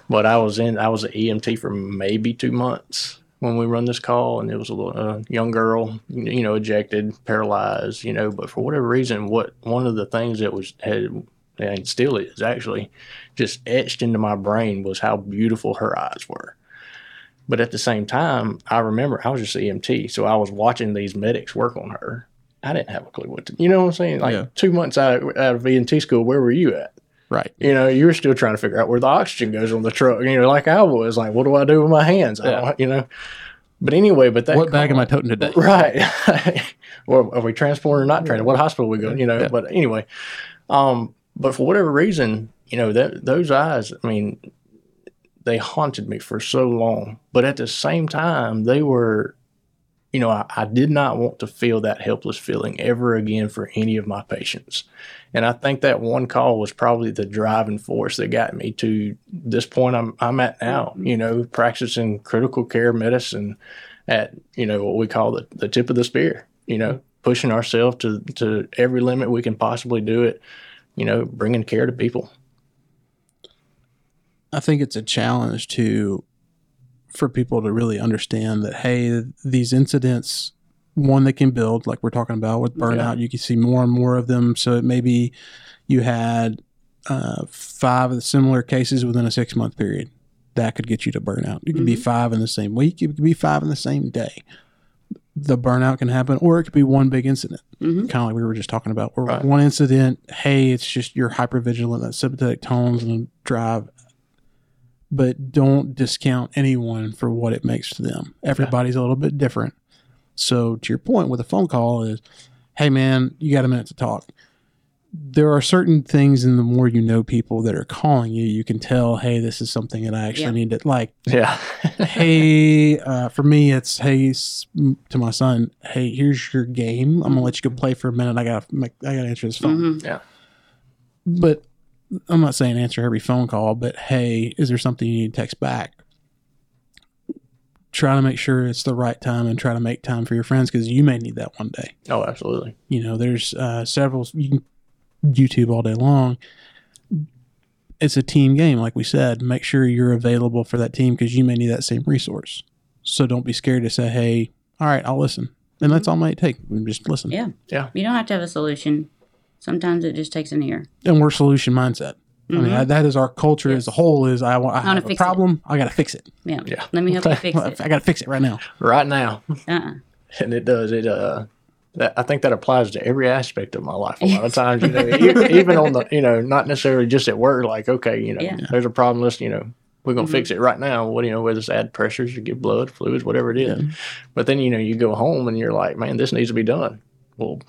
But I was in, I was an EMT for maybe two months when we run this call, and it was a little, uh, young girl, you know, ejected, paralyzed, you know. But for whatever reason, what one of the things that was had and still is actually just etched into my brain was how beautiful her eyes were. But at the same time, I remember I was just EMT, so I was watching these medics work on her. I didn't have a clue what to, you know what I'm saying? Like Yeah. two months out, out of EMT school, where were you at? Right. You know, you were still trying to figure out where the oxygen goes on the truck. You know, like I was, like, what do I do with my hands? I Yeah. don't, you know. But anyway, but that What bag am I toting today? Right. or are we transporting or not transporting? What hospital we go? You know. Yeah. But anyway, um, but for whatever reason, you know that those eyes. I mean, they haunted me for so long. But at the same time, they were, you know, I, I did not want to feel that helpless feeling ever again for any of my patients. And I think that one call was probably the driving force that got me to this point I'm I'm at now. Mm-hmm. You know, practicing critical care medicine at you know what we call the, the tip of the spear. You know, mm-hmm. pushing ourselves to to every limit we can possibly do it. You know, bringing care to people. I think it's a challenge to for people to really understand that hey, these incidents, one they can build, like we're talking about with burnout, you can see more and more of them. So it maybe you had uh, five of the similar cases within a six month period. That could get you to burnout. It could be five in the same week. It could be five in the same day. The burnout can happen, or it could be one big incident, Mhm. kind of like we were just talking about. Where Right. one incident, hey, it's just you're hypervigilant, that sympathetic tones and drive but don't discount anyone for what it makes to them. Everybody's a little bit different. So to your point with a phone call is, hey man, you got a minute to talk. There are certain things and the more you know people that are calling you, you can tell, hey, this is something that I actually Yeah. need to like. Yeah. hey, uh, for me, it's hey s- to my son, hey, here's your game. I'm gonna let you go play for a minute. I gotta make, I gotta answer this phone hmm but I'm not saying answer every phone call, but hey, is there something you need to text back? Try to make sure it's the right time and try to make time for your friends because you may need that one day. oh, absolutely. You know, there's uh, several, you can YouTube all day long. It's a team game, like we said. Make sure you're available for that team because you may need that same resource. So don't be scared to say, hey, all right, I'll listen. And that's all it might take. We Just listen. Yeah. Yeah. You don't have to have a solution. Sometimes it just takes an ear. and we're solution mindset. I mean, Mhm. that is our culture as a whole. Is I want I wanna have a fix it. problem. I got to fix it. Yeah. Yeah. Let me help you fix it. I got to fix it right now. Right now. Uh-uh. and it does it uh that, I think that applies to every aspect of my life. A lot of times, you know, even on the, you know, not necessarily just at work. Like, okay, you know, Yeah. there's a problem. Let's, you know, we're gonna Mhm. fix it right now. What do you know? Whether it's add pressures, you give blood, fluids, whatever it is. But then you know, you go home and you're like, man, this needs to be done. Well,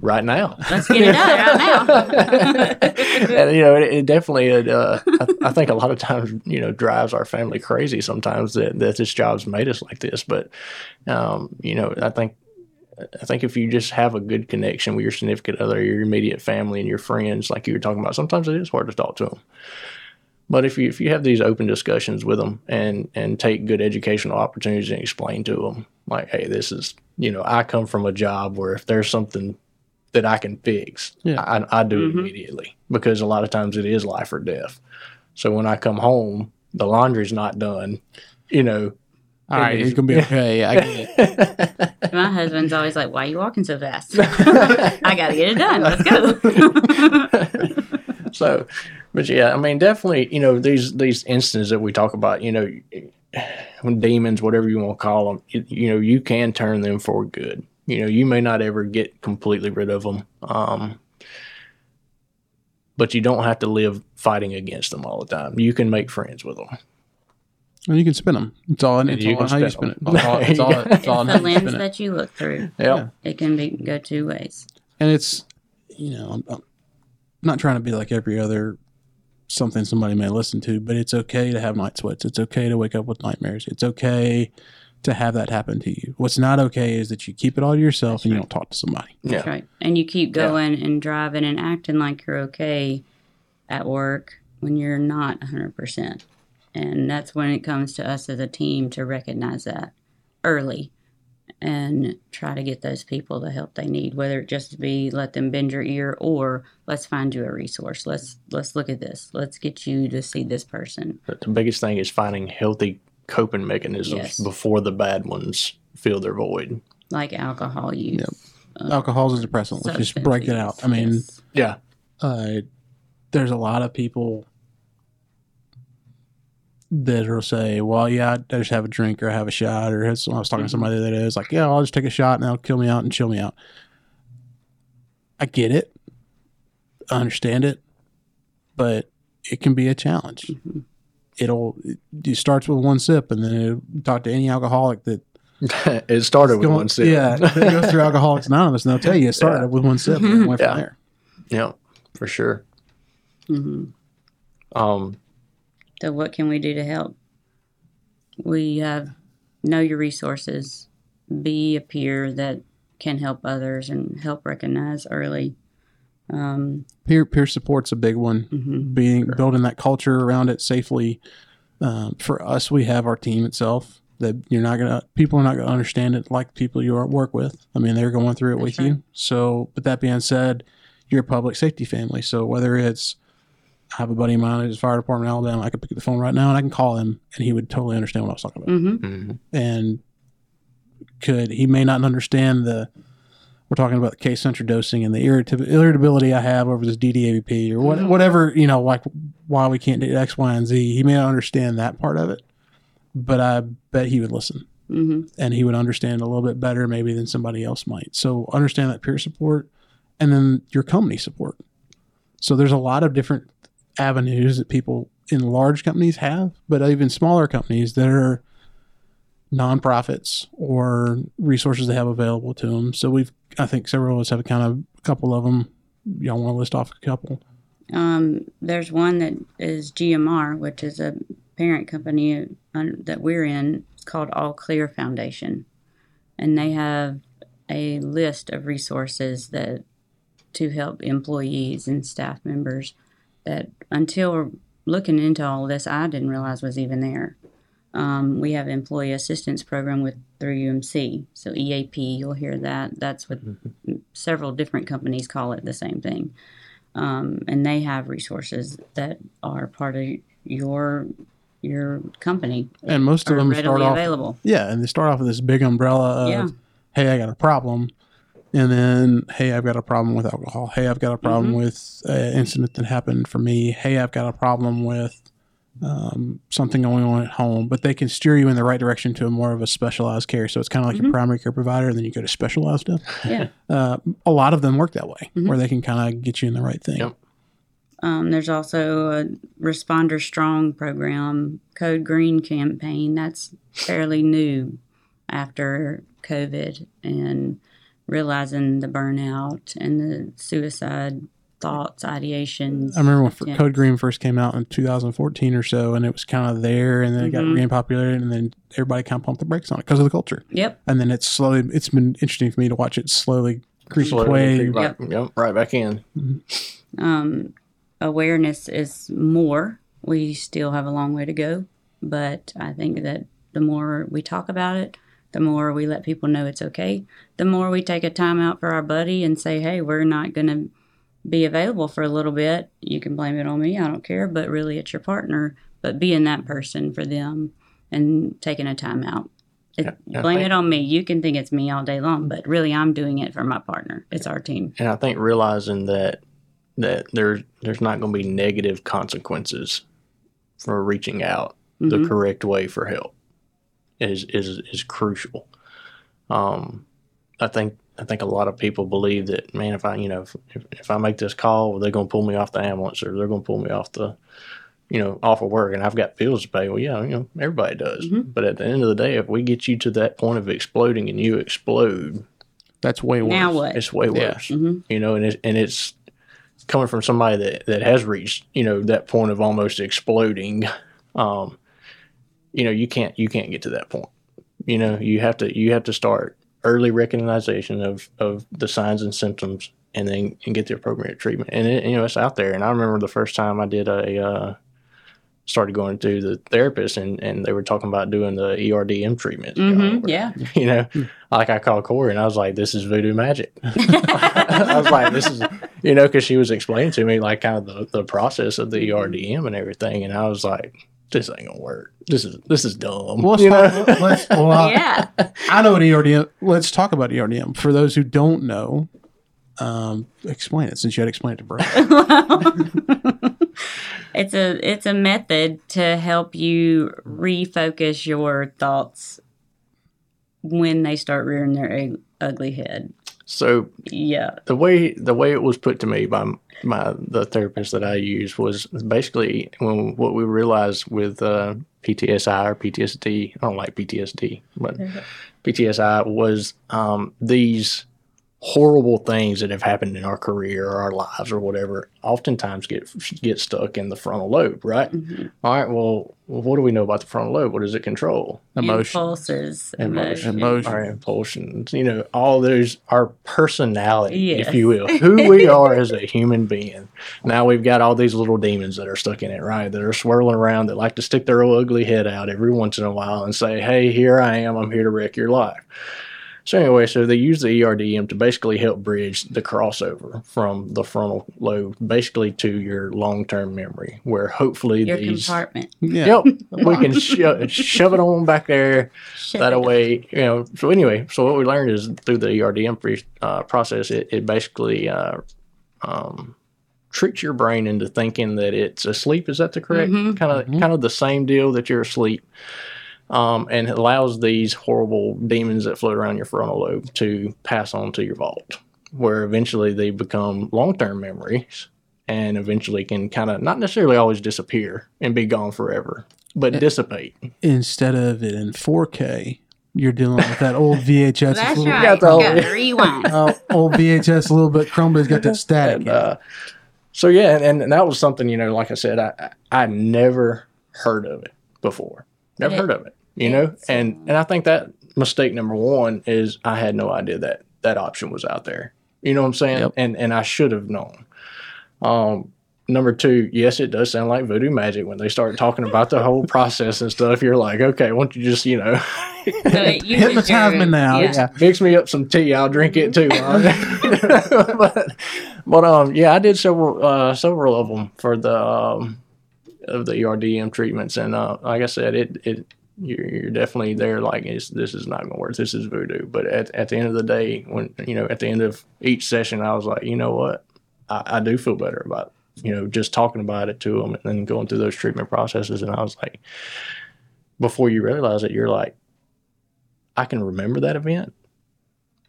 right now. Let's get it done right now. and you know, it, it definitely. Uh, I, I think a lot of times, you know, drives our family crazy. Sometimes that, that this job's made us like this. But um, you know, I think I think if you just have a good connection with your significant other, your immediate family, and your friends, like you were talking about, sometimes it is hard to talk to them. But if you if you have these open discussions with them and and take good educational opportunities and explain to them, like, hey, this is you know, I come from a job where if there's something that I can fix, Yeah. I, I do it Mhm. immediately because a lot of times it is life or death. So when I come home, the laundry's not done. You know, All right, it's gonna be okay. I get it. My husband's always like, "Why are you walking so fast?" I gotta get it done. Let's go. so, but yeah, I mean, definitely, you know, these these instances that we talk about, you know, demons, whatever you want to call them, you, you know, you can turn them for good. You know, you may not ever get completely rid of them, um, but you don't have to live fighting against them all the time. You can make friends with them. And you can spin them. It's all. It's You all can how you spin spin it. 'em. It's all. It's all, it's all on the how you lens spin it. that you look through. Yeah. It can be go two ways. and it's you know I'm, I'm not trying to be like every other something somebody may listen to but it's okay to have night sweats it's okay to wake up with nightmares it's okay to have that happen to you what's not okay is that you keep it all to yourself That's and you don't talk to somebody That's Yeah. right. And you keep Yeah. going and driving and acting like you're okay at work when you're not 100%. And that's when it comes to us as a team to recognize that early and try to get those people the help they need whether it just be let them bend your ear or let's find you a resource let's let's look at this let's get you to see this person But the biggest thing is finding healthy coping mechanisms Yes. before the bad ones fill their void. like alcohol use Yep. alcohol's a depressant let's just break it out i mean use. Yeah. uh, there's a lot of people that will say, "Well, yeah, I just have a drink or I have a shot." Or has, I was talking to somebody that is like, "Yeah, I'll just take a shot and that'll kill me out and chill me out." I get it, I understand it, but it can be a challenge. Mhm. It'll it starts with one sip, and then you talk to any alcoholic that it started with Go- one sip. Yeah, they go through Alcoholics Anonymous, and they'll tell you it started Yeah. with one sip and went Yeah. from there. yeah, for sure. Mhm. Um, So, what can we do to help? We have know your resources, be a peer that can help others and help recognize early. Um, Peer peer support's a big one. mhm. being building that culture around it safely. Um, for us, we have our team itself. That you're not gonna people are not gonna understand it like people you work with. I mean, they're going through it That's with you. So, but that being said, you're a public safety family. So whether it's I have a buddy of mine who's fire department in Alabama, I could pick up the phone right now and I can call him, and he would totally understand what I was talking about. Mhm. mhm. And could he may not understand the we're talking about the Kcentra dosing and the irritab- irritability I have over this DDAVP or what, Mhm. whatever, you know, like why we can't do X, Y, and Z. He may not understand that part of it, but I bet he would listen Mhm. and he would understand a little bit better maybe than somebody else might. So understand that peer support and then your company support. So there's a lot of different avenues that people in large companies have, but even smaller companies that are nonprofits or resources they have available to them. So we've, I think several of us have a kind of a couple of them. Y'all want to list off a couple? Um, there's one that is GMR, which is a parent company that we're in. It's called All Clear Foundation, and they have a list of resources that to help employees and staff members. That until looking into all this, I didn't realize was even there. Um, we have employee assistance program with through UMC, so EAP. You'll hear that. That's what several different companies call it the same thing um, and they have resources that are part of your your company And most of them start readily off, available. yeah, and they start off with this big umbrella of, Yeah. hey, I got a problem. And then, hey, I've got a problem with alcohol. Hey, I've got a problem Mhm. with an incident that happened for me. Hey, I've got a problem with um, something going on at home, but they can steer you in the right direction to a more of a specialized care. So it's kind of like Mhm. a primary care provider, and then you go to specialized stuff. Yeah. Uh, a lot of them work that way, Mhm. where they can kind of get you in the right thing. Yep. Um, there's also a Responder Strong program, Code Green campaign. That's fairly new after COVID and realizing the burnout and the suicide thoughts, ideations. I remember when Yeah. Code Green first came out in 2014 or so, and it was kind of there, and then it got Mhm. regained popularity, and then everybody kind of pumped the brakes on it because of the culture. Yep. And then it's slowly, it's been interesting for me to watch it slowly creep its Slowly way. creep back- yep, right back in. um, awareness is more. We still have a long way to go, but I think that the more we talk about it, the more we let people know it's okay, the more we take a time out for our buddy and say, hey, we're not going to be available for a little bit. You can blame it on me, I don't care, but really it's your partner. But being that person for them and taking a time out. It, I blame think- it on me. You can think it's me all day long, but really I'm doing it for my partner. It's our team. And I think realizing that that there's there's not going to be negative consequences for reaching out the Mhm. correct way for help is is is crucial. Um, I think I think a lot of people believe that man, if I you know if, if, if I make this call, they're going to pull me off the ambulance or they're going to pull me off the you know off of work, and I've got bills to pay. Well, yeah, you know everybody does. Mhm. But at the end of the day, if we get you to that point of exploding and you explode, That's way worse. Now what? it's way Yeah. worse hmm you know, and it, and it's coming from somebody that, that has reached, you know, that point of almost exploding. Um, you know, you can't you can't get to that point. You know, you have to you have to start early recognition of of the signs and symptoms, and then and get the appropriate treatment. And it, you know, it's out there. And I remember the first time I did a uh, started going to the therapist, and and they were talking about doing the ERDM treatment. you know, hmm Yeah. you know, like I called Cori and I was like, this is voodoo magic. I was like, this is, you know, because she was explaining to me like kind of the, the process of the ERDM and everything. And I was like, this ain't gonna work. This is, this is dumb. Well, let's talk- let's- well, I- yeah. I know what ERDM. Let's talk about ERDM. For those who don't know, um, explain it since you had explained it to Brad. it's a it's a method to help you refocus your thoughts when they start rearing their ugly head. so Yeah. the way the way it was put to me by my the therapist that I used was basically when what we realized with uh, PTSI or PTSD. I don't like PTSD, but PTSI was um, these horrible things that have happened in our career or our lives or whatever. Oftentimes get get stuck in the frontal lobe, right? Mhm. All right. Well, what do we know about the frontal lobe? What does it control? Emotion. Impulses. Emotion. Emotion. Emotion. our impulsions, you know, all those, our personality, if you will, who we are as a human being. Now we've got all these little demons that are stuck in it, right? That are swirling around that like to stick their ugly head out every once in a while and say, hey, here I am. I'm here to wreck your life. So anyway, so they use the ERDM to basically help bridge the crossover from the frontal lobe basically to your long-term memory, where hopefully Your these, compartment. Yeah. yep, we can sho- shove it on back there Shut that it way, you know. So anyway, so what we learned is through the ERDM pre- uh, process, it, it basically uh, um, tricks your brain into thinking that it's asleep. Is that the correct Mhm. kind of Mhm. kind of the same deal that you're asleep, um, and it allows these horrible demons that float around your frontal lobe to pass on to your vault, where eventually they become long term memories. And eventually can kind of not necessarily always disappear and be gone forever, but Yeah. dissipate. Instead of it in 4K, you're dealing with that old VHS. That's little, right. got the whole- Gotta rewind. uh, old VHS, a little bit crumbly. It's got that static. And, uh, so yeah, and, and that was something you know, like I said, I I I never heard of it before, never It- heard of it, you know, and and I think that mistake number one is I had no idea that that option was out there. You know what I'm saying? Yep. And and I should have known. Um, number two, yes, it does sound like voodoo magic when they start talking about the whole process and stuff. You're like, okay, why don't you just you know. So it Hypnotize me now. yeah. Yeah. Mix me up some tea. I'll drink it too. huh? but, but um, yeah, I did several uh, several of them for the um, of the ERDM treatments, and uh, like I said, it it you're, you're definitely there. Like it's, this is not going to work. This is voodoo. But at at the end of the day, when you know at the end of each session, I was like, you know what, I, I do feel better about you know, just talking about it to them and then going through those treatment processes. And I was like, before you realize it, you're like, I can remember that event,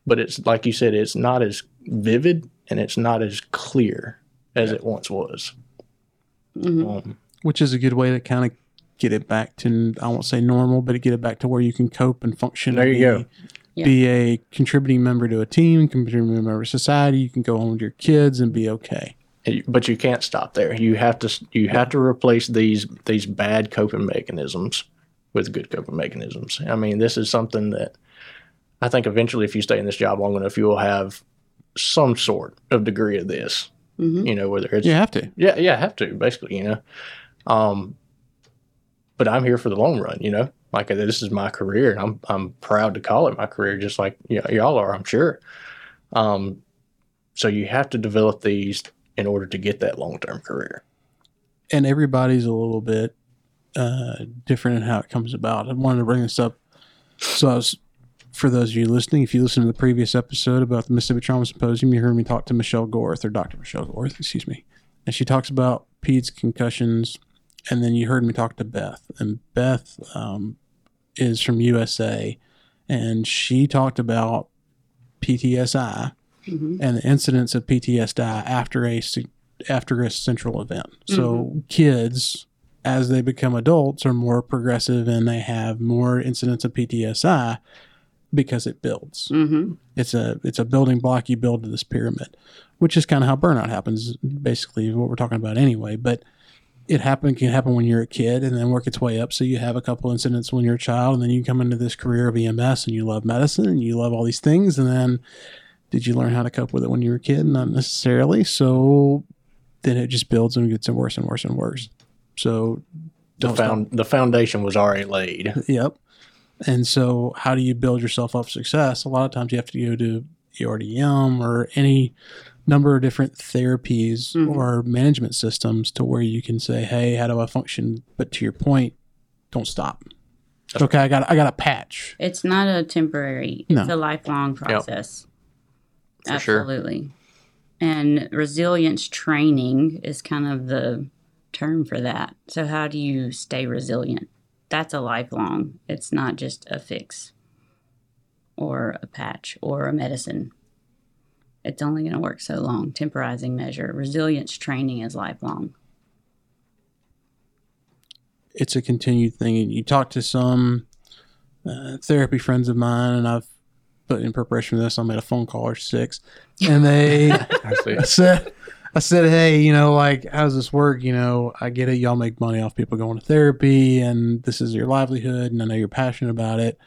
but it's like you said, it's not as vivid and it's not as clear as it once was. Mhm. Um, which is a good way to kind of get it back to I won't say normal, but get it back to where you can cope and function. There and you be, go. Yeah. Be a contributing member to a team, contributing member of society. You can go home with your kids and be okay. but you can't stop there. You have to you have to replace these these bad coping mechanisms with good coping mechanisms. I mean, this is something that I think eventually, if you stay in this job long enough, you will have some sort of degree of this. Mhm. You know, whether it's You have to. yeah, yeah, have to basically, you know. Um, but I'm here for the long run, you know. Like this is my career, and I'm I'm proud to call it my career, just like y- y'all are, I'm sure. Um, so you have to develop these in order to get that long term career. and everybody's a little bit uh, different in how it comes about. I wanted to bring this up. So, I was, for those of you listening, if you listened to the previous episode about the Mississippi Trauma Symposium, you heard me talk to Michelle Gorth, or Dr. Michelle Gorth, excuse me. And she talks about PEDS concussions. And then you heard me talk to Beth. And Beth um, is from USA. And she talked about PTSI Mhm. and the incidence of PTSD after a after a central event. So kids, as they become adults, are more progressive and they have more incidents of PTSI because it builds. Mhm. It's a it's a building block you build to this pyramid, which is kind of how burnout happens. Basically, what we're talking about anyway. But it happen can happen when you're a kid and then work its way up. So you have a couple incidents when you're a child, and then you come into this career of EMS and you love medicine and you love all these things, and then did you learn how to cope with it when you were a kid? Not necessarily. So then it just builds and gets worse and worse and worse. So The stop. found the foundation was already laid. Yep. And so, how do you build yourself up success? A lot of times, you have to go to ERDM or any number of different therapies Mhm. or management systems to where you can say, "Hey, how do I function?" But to your point, don't stop. Okay, I got I got a patch. It's not a temporary. It's No. a lifelong process. For sure. Absolutely. And resilience training is kind of the term for that. So how do you stay resilient? That's a lifelong. It's not just a fix or a patch or a medicine. It's only going to work so long. Temporizing measure. Resilience training is lifelong. It's a continued thing. And you talk to some uh, therapy friends of mine, and I've but in preparation for this, I made a phone call or six, and they. I said, I said, hey, you know, like, how does this work? You know, I get it. Y'all make money off people going to therapy, and this is your livelihood, and I know you're passionate about it,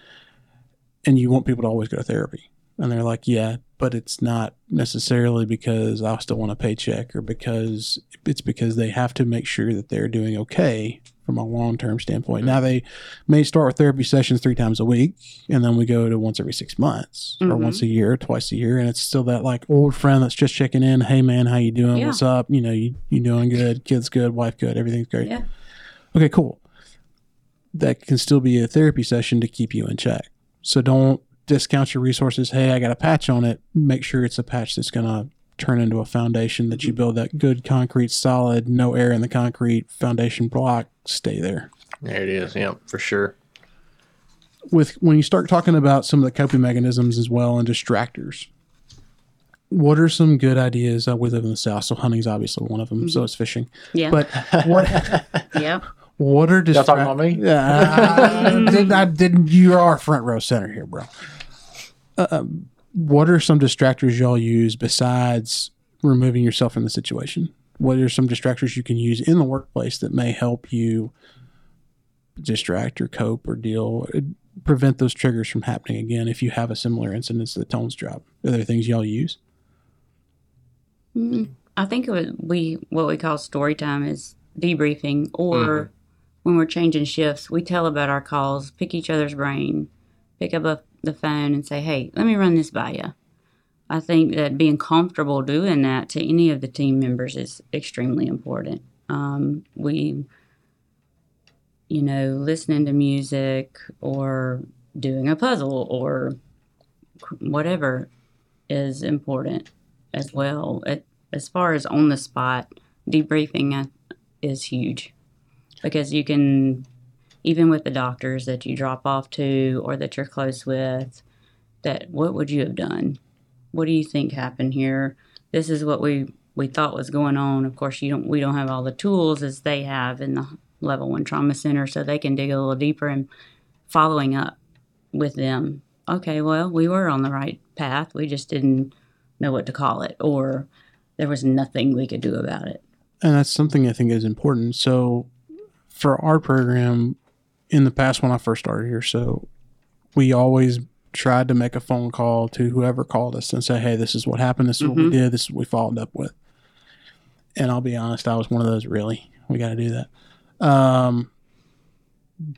and you want people to always go to therapy. And they're like, yeah, but it's not necessarily because I still want a paycheck or because it's because they have to make sure that they're doing okay from a long term standpoint. Now, they may start with therapy sessions three times a week, and then we go to once every six months or Mhm. once a year, twice a year, and it's still that like old friend that's just checking in. Hey, man, how you doing? Yeah. What's up? You know, you you doing good? Kids good? Wife good? Everything's great. Yeah. Okay, cool. That can still be a therapy session to keep you in check. So don't discount your resources. Hey, I got a patch on it. Make sure it's a patch that's going to turn into a foundation that you build that good concrete, solid, no air in the concrete foundation block. Stay there. There it is. Yep, for sure. With when you start talking about some of the coping mechanisms as well and distractors, what are some good ideas? Uh, we live in the south, so hunting's obviously one of them. So is fishing. Yeah. But what yep. What are Y'all talking about me? Yeah, I, did, I didn't. You are front row center here, bro. Uh, what are some distractors y'all use besides removing yourself from the situation? What are some distractors you can use in the workplace that may help you distract or cope or deal, prevent those triggers from happening again? If you have a similar incident to the tones drop, are there things y'all use? Mm, I think it was, we what we call story time is debriefing, or when we're changing shifts, we tell about our calls, pick each other's brain, pick up a, the phone, and say, "Hey, let me run this by you." I think that being comfortable doing that to any of the team members is extremely important. Um, we, you know, listening to music or doing a puzzle or whatever is important as well. It, as far as on the spot debriefing uh, is huge because you can, even with the doctors that you drop off to or that you're close with, that what would you have done? What do you think happened here? This is what we we thought was going on. Of course, you don't we don't have all the tools as they have in the level one trauma center, so they can dig a little deeper and following up with them. Okay, well, we were on the right path. We just didn't know what to call it, or there was nothing we could do about it. And that's something I think is important. So, for our program, in the past when I first started here, so we always tried to make a phone call to whoever called us and say, "Hey, this is what happened. This is what we Mhm. did. This is what we followed up with." And I'll be honest, I was one of those. Really, we got to do that. Um,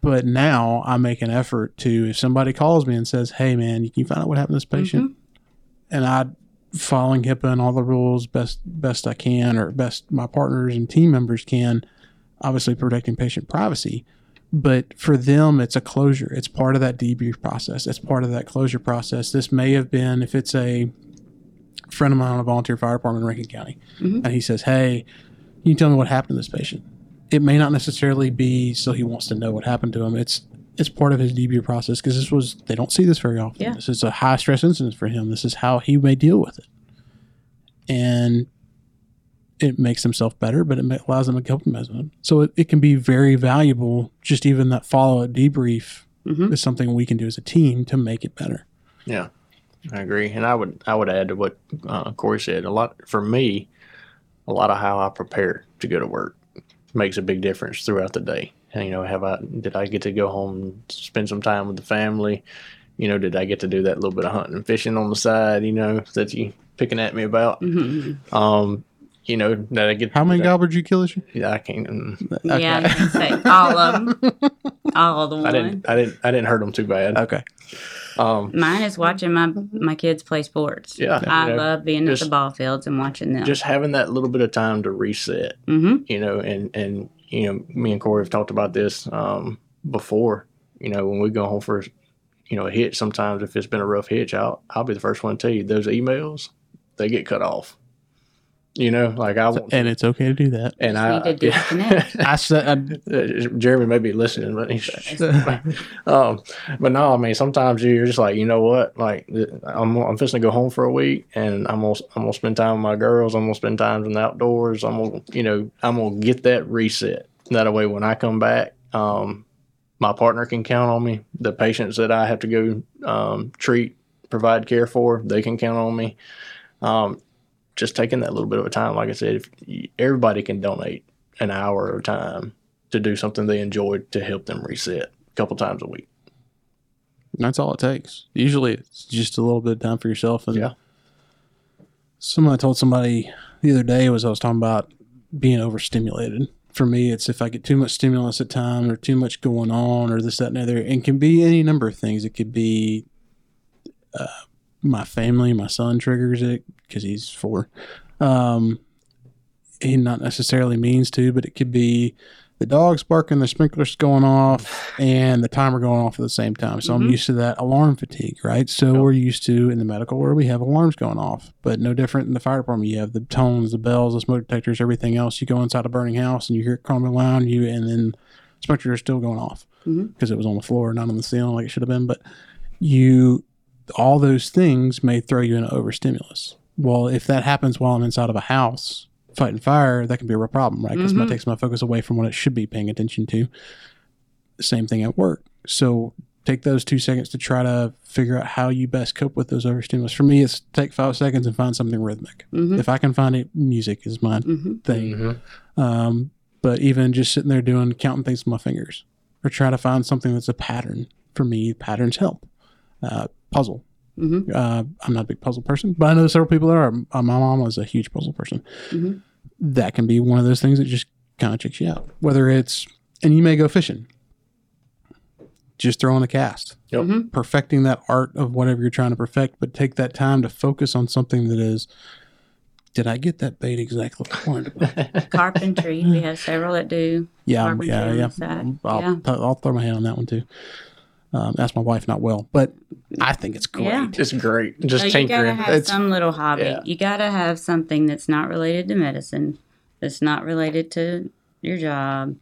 but now I make an effort to, if somebody calls me and says, "Hey, man, can you can find out what happened to this patient," and I following HIPAA and all the rules best best I can, or best my partners and team members can, obviously protecting patient privacy. But for them, it's a closure. It's part of that debrief process. It's part of that closure process. This may have been if it's a friend of mine on a volunteer fire department in Rankin County, Mhm. and he says, "Hey, can you tell me what happened to this patient?" It may not necessarily be so he wants to know what happened to him. It's it's part of his debrief process because this was they don't see this very often. Yeah. This is a high stress incident for him. This is how he may deal with it, and it makes himself better, but it allows them to help him. As well. So it, it can be very valuable. Just even that follow up debrief Mhm. is something we can do as a team to make it better. Yeah, I agree, and I would I would add to what uh, Cori said. A lot for me, a lot of how I prepare to go to work makes a big difference throughout the day. And you know, have I did I get to go home and spend some time with the family? You know, did I get to do that little bit of hunting and fishing on the side? You know, that you picking at me about? Mhm. Um, you know, did I get How many did I- did you kill this year? Yeah, I can't. mm, Yeah, I was gonna say all of them, all of the I didn't. I didn't. I didn't hurt them too bad. Okay. Um, Mine is watching my my kids play sports. Yeah, I you know, love being at the ball fields and watching them. just having that little bit of time to reset. hmm you know, and and you know, me and Cori have talked about this um, before. You know, when we go home for you know a hitch, sometimes if it's been a rough hitch, I'll I'll be the first one to tell you those emails they get cut off. You know, like I want, And it's okay to do that. and I need to disconnect. I said, Uh, Jeremy may be listening, but he's, um, but no, I mean, sometimes you're just like, you know what, like I'm, I'm fixing to go home for a week, and I'm gonna, I'm gonna spend time with my girls. I'm gonna spend time in the outdoors. I'm gonna, you know, I'm gonna get that reset. That way, when I come back, um, my partner can count on me. The patients that I have to go um, treat, provide care for, they can count on me. Um, just taking that little bit of a time, like I said, if everybody can donate an hour of time to do something they enjoyed to help them reset a couple times a week. that's all it takes. Usually it's just a little bit of time for yourself. And Yeah. I told somebody the other day was I was talking about being overstimulated. For me, it's if I get too much stimulus at time or too much going on or this, that, and the other. And can be any number of things. It could be uh, my family, my son triggers it because he's four. Um, he not necessarily means to, but it could be the dog's barking, the sprinklers going off, and the timer going off at the same time. So I'm Mhm. used to that alarm fatigue, right? So Yep. we're used to in the medical world we have alarms going off, but no different in the fire department. You have the tones, the bells, the smoke detectors, everything else. You go inside a burning house and you hear it crumbling around you, and then sprinklers are still going off because it was on the floor, not on the ceiling like it should have been. But you, all those things may throw you into overstimulus. Well, if that happens while I'm inside of a house fighting fire, that can be a real problem, right? Because Mhm. it takes my focus away from what it should be paying attention to. Same thing at work. So take those two seconds to try to figure out how you best cope with those overstimulus. For me, it's take five seconds and find something rhythmic. hmm If I can find it, music is my hmm thing. Um, but even just sitting there doing counting things with my fingers, or try to find something that's a pattern. For me, patterns help. Uh, puzzle. hmm Uh, I'm not a big puzzle person, but I know several people that are. Uh, my mom was a huge puzzle person. Mhm. That can be one of those things that just kind of checks you out. Whether it's and you may go fishing, just throwing a cast, Yep. Mhm. perfecting that art of whatever you're trying to perfect, but take that time to focus on something that is. Did I get that bait exactly? like I wanted to? Carpentry. We have several that do. Yeah, yeah, yeah. the. I'll, Yeah. I'll, I'll throw my hand on that one too. Um, that's my wife, not well, but I think it's great. Yeah. It's great. Just So you gotta tinkering. have It's- some little hobby. yeah. You gotta have something that's not related to medicine that's not related to your job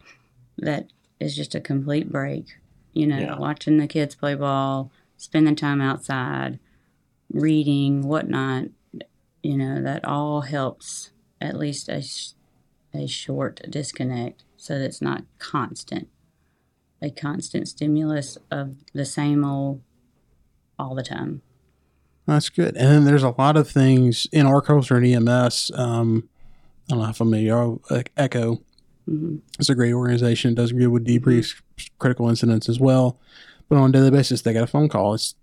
that is just a complete break. You know, Yeah. watching the kids play ball, spending time outside, reading, whatnot. You know, that all helps at least a, sh- a short disconnect so that it's not constant. A constant stimulus of the same old all the time. That's good. And then there's a lot of things in our culture in EMS. Um, I don't know how familiar you are. Echo hmm It's a great organization. It does good with debriefs, critical incidents as well. But on a daily basis, they got a phone call. It's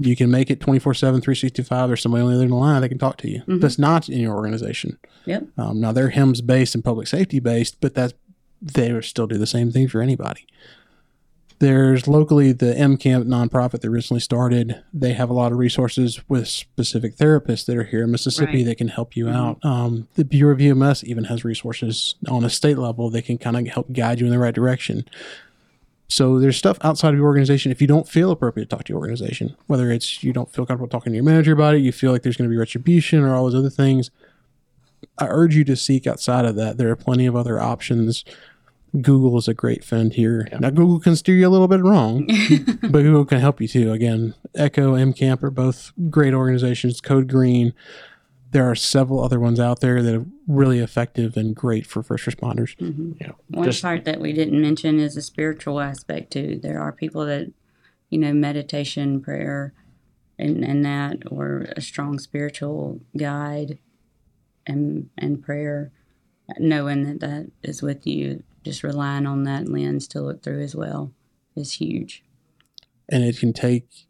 you can make it 24 7, 365. There's somebody on the other end of the line that can talk to you. Mhm. That's not in your organization. Yep. Um, now they're HEMS based and public safety based, but that's they still do the same thing for anybody. There's locally the M Camp nonprofit that recently started. They have a lot of resources with specific therapists that are here in Mississippi Right. that can help you out. Um, the Bureau of EMS even has resources on a state level that can kind of help guide you in the right direction. So there's stuff outside of your organization. If you don't feel appropriate to talk to your organization, whether it's you don't feel comfortable talking to your manager about it, you feel like there's going to be retribution or all those other things, I urge you to seek outside of that. There are plenty of other options. Google is a great friend here. Now Google can steer you a little bit wrong, but Google can help you too. Again, Echo, MCamp are both great organizations. Code Green. There are several other ones out there that are really effective and great for first responders. Mm-hmm. Yeah. One Just- part that we didn't mention is the spiritual aspect too. There are people that, you know, meditation, prayer, and and that, or a strong spiritual guide, and and prayer, knowing that that is with you, just relying on that lens to look through as well, is huge. and it can take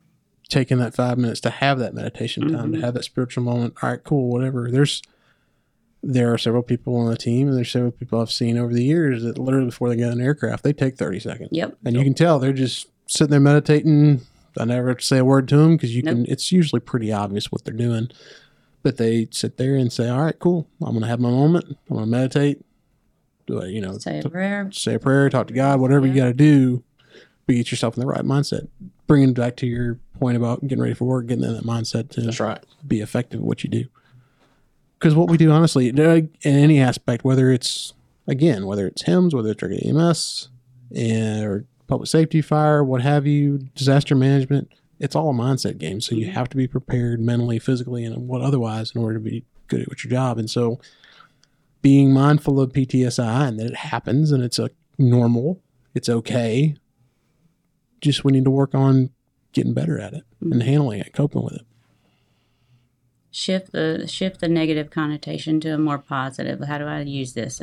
taking that five minutes to have that meditation time to Mhm. have that spiritual moment. All right cool whatever. There's there are several people on the team and there's several people i've seen over the years that literally before they get on an aircraft they take 30 seconds. Yep. and you can tell they're just sitting there meditating. I never have to say a word to them because you can it's usually pretty obvious what they're doing. But they sit there and say all right cool. I'm going to have my moment. I'm going to meditate do it you know Say a t- prayer. say a prayer, talk to God, whatever you got to do, but get yourself in the right mindset. Bringing back to your point about getting ready for work, getting in that mindset to That's right. be effective at what you do. Because what we do, honestly, uh, in any aspect, whether it's again, whether it's HEMS, whether it's regular EMS, and, or public safety, fire, what have you, disaster management, it's all a mindset game. So you mm-hmm. have to be prepared mentally, physically, and what otherwise in order to be good at what your job. And so being mindful of PTSI and that it happens and it's a normal, it's okay. Just we need to work on getting better at it and mm-hmm. handling it, coping with it. shift the shift the negative connotation to a more positive. How do I use this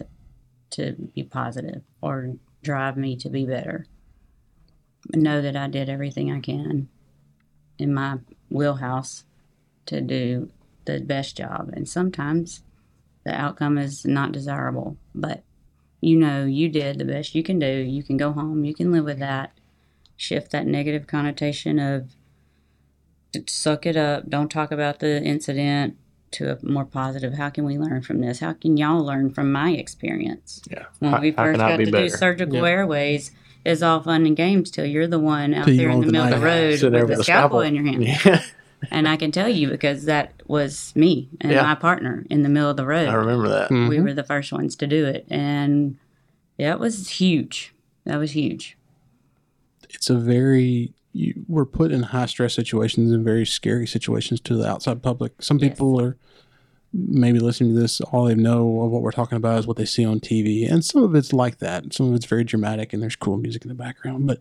to be positive or drive me to be better? Know that I did everything I can in my wheelhouse to do the best job, and sometimes the outcome is not desirable, but you know you did the best you can do. You can go home. You can live with that. Shift that negative connotation of suck it up. Don't talk about the incident to a more positive. How can we learn from this? How can y'all learn from my experience? Yeah. When How- we first can got be to better? do surgical Yeah. airways, it's all fun and games till you're the one out Till there in the the middle of the road with a scalpel in your hand. Yeah. And I can tell you because that was me and Yeah. my partner in the middle of the road. I remember that. We Mhm. were the first ones to do it, and yeah, it was huge. That was huge. It's a very you, we're put in high stress situations and very scary situations to the outside public. Some Yes. people are maybe listening to this, all they know of what we're talking about is what they see on TV, and some of it's like that. Some of it's very dramatic and there's cool music in the background, but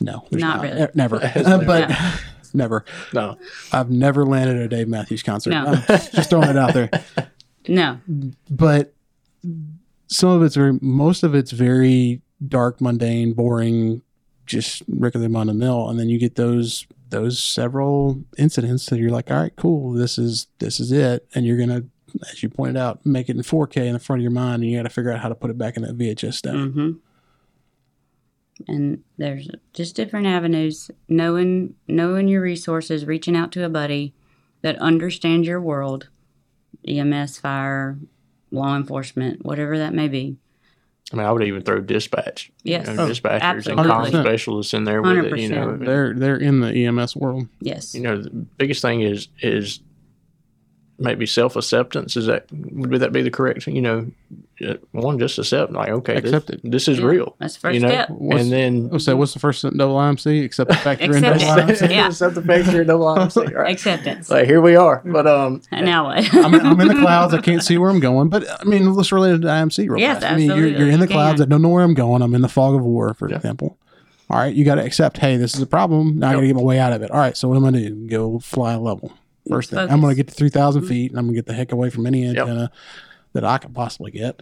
no, there's Not not, really. Never. It's Uh, never. No. I've never landed at a Dave Matthews concert. No. Just throwing it out there. No, but some of it's very most of it's very dark mundane boring just regular run of the mill and then you get those those several incidents that you're like all right cool this is this is it and you're gonna as you pointed out make it in 4k in the front of your mind and you got to figure out how to put it back in that vhs stack hmm And there's just different avenues. Knowing knowing your resources, reaching out to a buddy that understands your world, EMS, fire, law enforcement, whatever that may be. I mean, I would even throw dispatch. Yes. You know, Oh, dispatchers absolutely. and comm specialists in there with it. You know, they're they're in the ems world Yes. you know, the biggest thing is is maybe self acceptance. Is that would that be the correct? You know, Uh, one just accept like okay, this, Accept it. this is Yeah, real. That's the first you know, step. What's- and then Oh, so what's the first double IMC? accept the fact you're in Accept double. IMC. Yeah. accept the fact you're double IMC, right? Acceptance. Like here we are, mm-hmm. but um, And now what? I'm, I'm in the clouds. I can't see where I'm going. But I mean, let's relate it to IMC real Yes, fast. I mean, you're, absolutely. you're in the You clouds. can. I don't know where I'm going. I'm in the fog of war, for Yeah. example. All right, you got to accept. Hey, this is a problem. Now I got to get my way out of it. All right, so what am I going to do? Go fly a level. First thing, I'm going to get to 3,000 mm-hmm. feet, and I'm going to get the heck away from any antenna that I can possibly get.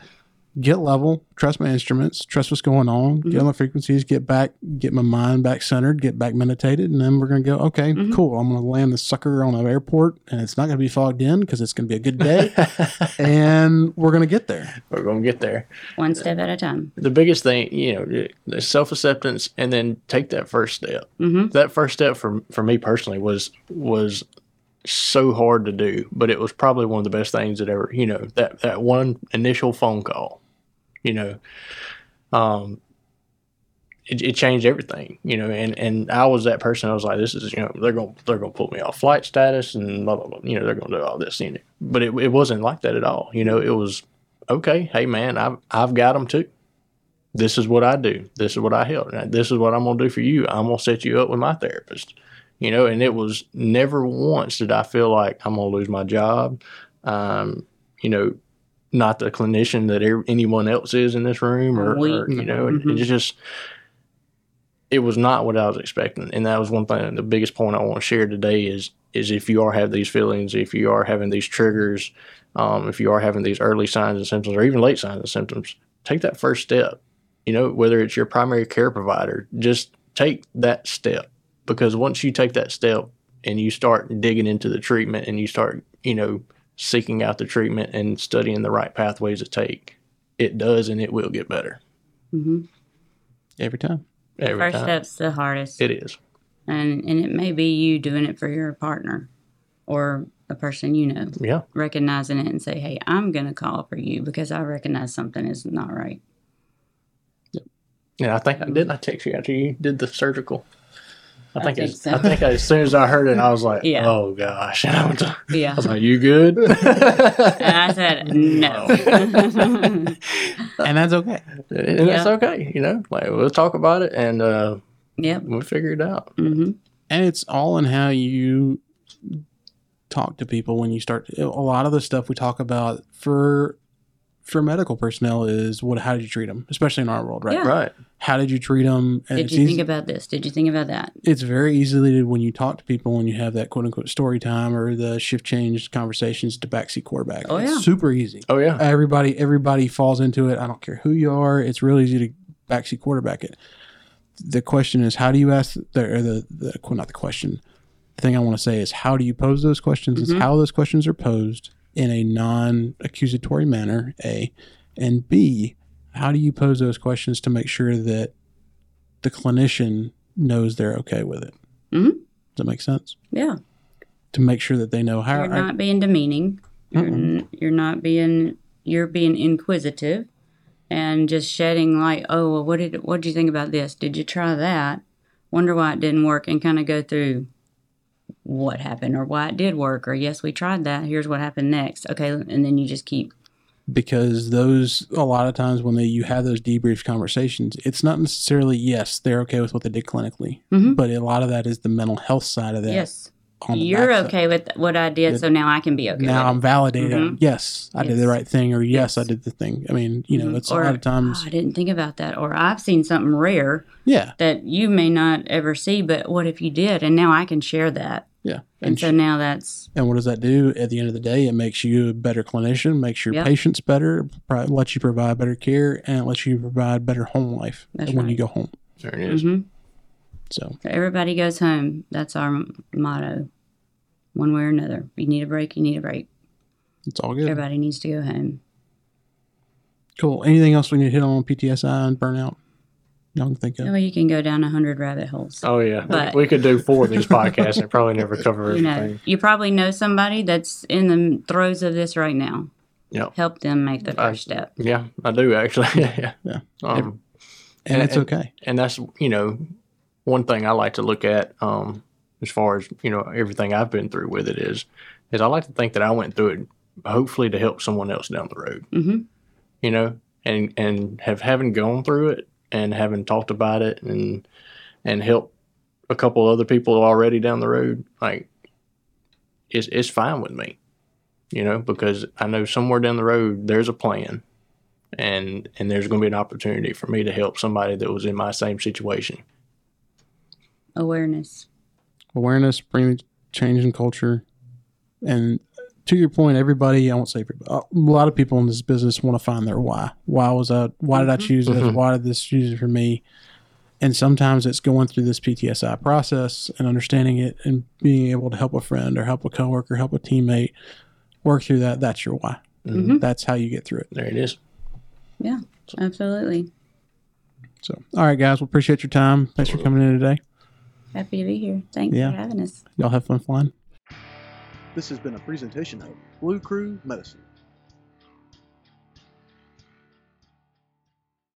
Get level, trust my instruments, trust what's going on, get on the frequencies, get back, get my mind back centered, get back meditated, and then we're going to go, okay, cool. I'm going to land the sucker on an airport, and it's not going to be fogged in because it's going to be a good day, and we're going to get there. we're gonna get there. One step at a time. The biggest thing, you know, the self acceptance, and then take that first step. hmm That first step for for me personally was was so hard to do, but it was probably one of the best things that ever, you know, that that one initial phone call, you know, um, it, it changed everything, you know, and and I was that person. I was like, this is, you know, they're gonna they're gonna put me off flight status and blah blah blah, you know, they're gonna do all this, you know, but it it wasn't like that at all, you know. It was okay, hey man, I've I've got them too. This is what I do. This is what I help. This is what I'm gonna do for you. I'm gonna set you up with my therapist you know and it was never once did i feel like i'm going to lose my job. Um, you know not the clinician that er- anyone else is in this room or, or, you know Mhm. it's just it was not what i was expecting. And that was one thing the biggest point i want to share today is is if you are having these feelings if you are having these triggers um, if you are having these early signs and symptoms or even late signs and symptoms take that first step. You know whether it's your primary care provider just take that step because once you take that step and you start digging into the treatment and you start you know seeking out the treatment and studying the right pathways to take it does and it will get better. Hmm Every time. every First time. step's the hardest. it is. And and it may be you doing it for your partner or a person you know. Yeah. Recognizing it and say hey i'm going to call for you because i recognize something is not right. Yeah And i think i did i text you after you did the surgical I I think, think as, so. I think as soon as I heard it, I was like, Yeah. "Oh gosh!" And I, went to- I yeah was like, "You good?" and i said no And that's okay. and that's okay. You know, like we'll talk about it and uh, yep we'll figure it out. hmm and it's all in how you talk to people when you start a lot of the stuff we talk about for for medical personnel is what how do you treat them especially in our world right Yeah. Right. How did you treat them and did you easy, think about this? Did you think about that? It's very easily to, when you talk to people when you have that quote unquote story time or the shift change conversations to backseat quarterback. Oh, it's yeah. super easy. Oh yeah. everybody everybody falls into it. I don't care who you are. It's real easy to backseat quarterback it. The question is how do you ask the or the, the well, not the question. The thing i want to say is how do you pose those questions is Mhm. how those questions are posed in a non-accusatory manner a and b how do you pose those questions to make sure that the clinician knows they're okay with it? Mhm. does that make sense? Yeah. To make sure that they know how you're not being demeaning. You're, n- you're not being you're being inquisitive and just shedding light. Oh well what did what did you think about this? Did you try that? Wonder why it didn't work and kind of go through what happened or why it did work or yes we tried that. Here's what happened next. Okay and then you just keep because those a lot of times when they you have those debrief conversations it's not necessarily yes they're okay with what they did clinically Mhm. but a lot of that is the mental health side of that yes you're okay with what i did Good. so now i can be okay now with i'm it. validated Mhm. yes i did the right thing or yes, i did the thing i mean you know Mhm. it's or a lot of times "Oh, i didn't think about that or i've seen something rare yeah that you may not ever see but what if you did and now i can share that yeah and, and, so sh- now that's and what does that do at the end of the day it makes you a better clinician makes your Yep. patients better pro- lets you provide better care and lets you provide better home life That's when you go home There it is. hmm so So everybody goes home. That's our motto. One way or another. You need a break, you need a break. it's all good Everybody needs to go home. cool anything else we need to hit on ptsi and burnout y'all can think of Well, you can go down a hundred rabbit holes. Oh yeah. But- we could do four of these podcasts and probably never cover you know, everything. you probably know somebody that's in the throes of this right now. Yep. Help them make the I- first step. Yeah, I do actually. yeah. Yeah. Um, and And- it's and- okay and that's you know one thing I like to look at um, as far as you know everything I've been through with it is is I like to think that I went through it hopefully to help someone else down the road. hmm You know, and and have having gone through it and having talked about it and and helped a couple other people already down the road, like it's it's fine with me. You know, because I know somewhere down the road there's a plan and and there's going to be an opportunity for me to help somebody that was in my same situation. Awareness. awareness, bring change in culture, and to your point, everybody. I won't say everybody. A lot of people in this business want to find their why. Why was I? Why did I choose this? Mhm. Why did this choose it for me? And sometimes it's going through this PTSI process and understanding it, and being able to help a friend or help a coworker, help a teammate work through that. That's your why. Mhm. That's how you get through it. There it is. Yeah, absolutely. So, all right, guys, we appreciate your time. Thanks for coming in today. Happy to be here. Thanks Yeah. for having us. Y'all have fun flying. This has been a presentation of Blue Crew Medicine.